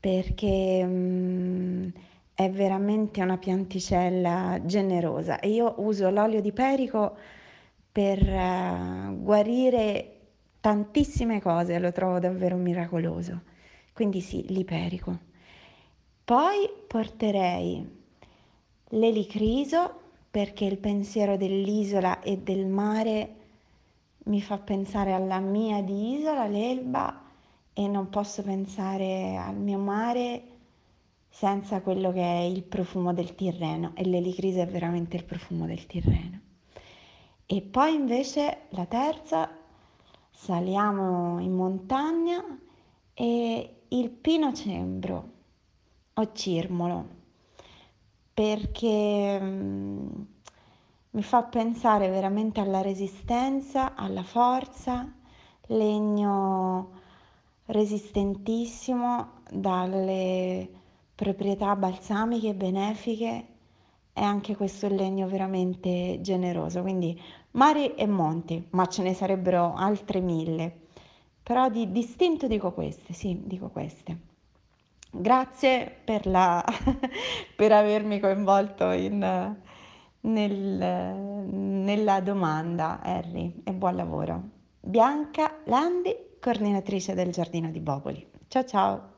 Speaker 59: perché um, è veramente una pianticella generosa e io uso l'olio di perico per uh, guarire tantissime cose, lo trovo davvero miracoloso. Quindi sì, l'iperico. Poi porterei l'elicriso perché il pensiero dell'isola e del mare mi fa pensare alla mia di isola, l'Elba, e non posso pensare al mio mare senza quello che è il profumo del Tirreno e l'elicrise è veramente il profumo del Tirreno. E poi invece la terza, saliamo in montagna e il pino cembro o cirmolo, perché mm, mi fa pensare veramente alla resistenza, alla forza, legno resistentissimo dalle proprietà balsamiche e benefiche e anche questo legno veramente generoso. Quindi mari e monti, ma ce ne sarebbero altre mille. Però di distinto dico queste, sì, dico queste. Grazie per, la, per avermi coinvolto in, nel, nella domanda, Harry, e buon lavoro. Bianca Landi, coordinatrice del Giardino di Boboli. Ciao ciao!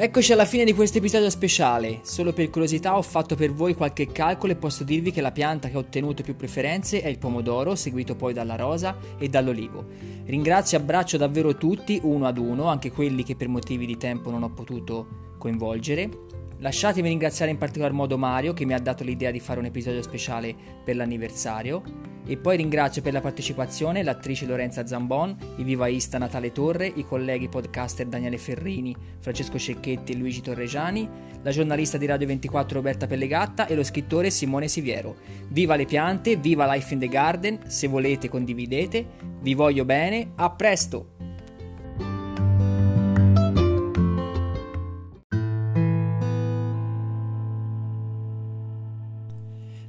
Speaker 2: Eccoci alla fine di questo episodio speciale. Solo per curiosità ho fatto per voi qualche calcolo e posso dirvi che la pianta che ha ottenuto più preferenze è il pomodoro, seguito poi dalla rosa e dall'olivo. Ringrazio e abbraccio davvero tutti, uno ad uno, anche quelli che per motivi di tempo non ho potuto coinvolgere. Lasciatemi ringraziare in particolar modo Mario che mi ha dato l'idea di fare un episodio speciale per l'anniversario e poi ringrazio per la partecipazione l'attrice Lorenza Zambon, il vivaista Natale Torre, i colleghi podcaster Daniele Ferrini, Francesco Cecchetti e Luigi Torregiani, la giornalista di Radio 24 Roberta Pellegatta e lo scrittore Simone Siviero. Viva le piante, viva Life in the Garden, se volete condividete, vi voglio bene, a presto!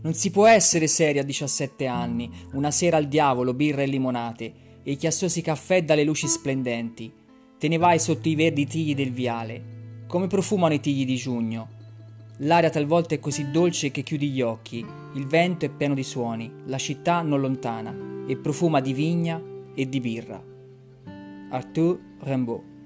Speaker 2: Non si può essere seri a 17 anni, una sera al diavolo, birra e limonate, e i chiassosi caffè dalle luci splendenti. Te ne vai sotto i verdi tigli del viale. Come profumano i tigli di giugno. L'aria talvolta è così dolce che chiudi gli occhi, il vento è pieno di suoni, la città non lontana, e profuma di vigna e di birra. Arthur Rimbaud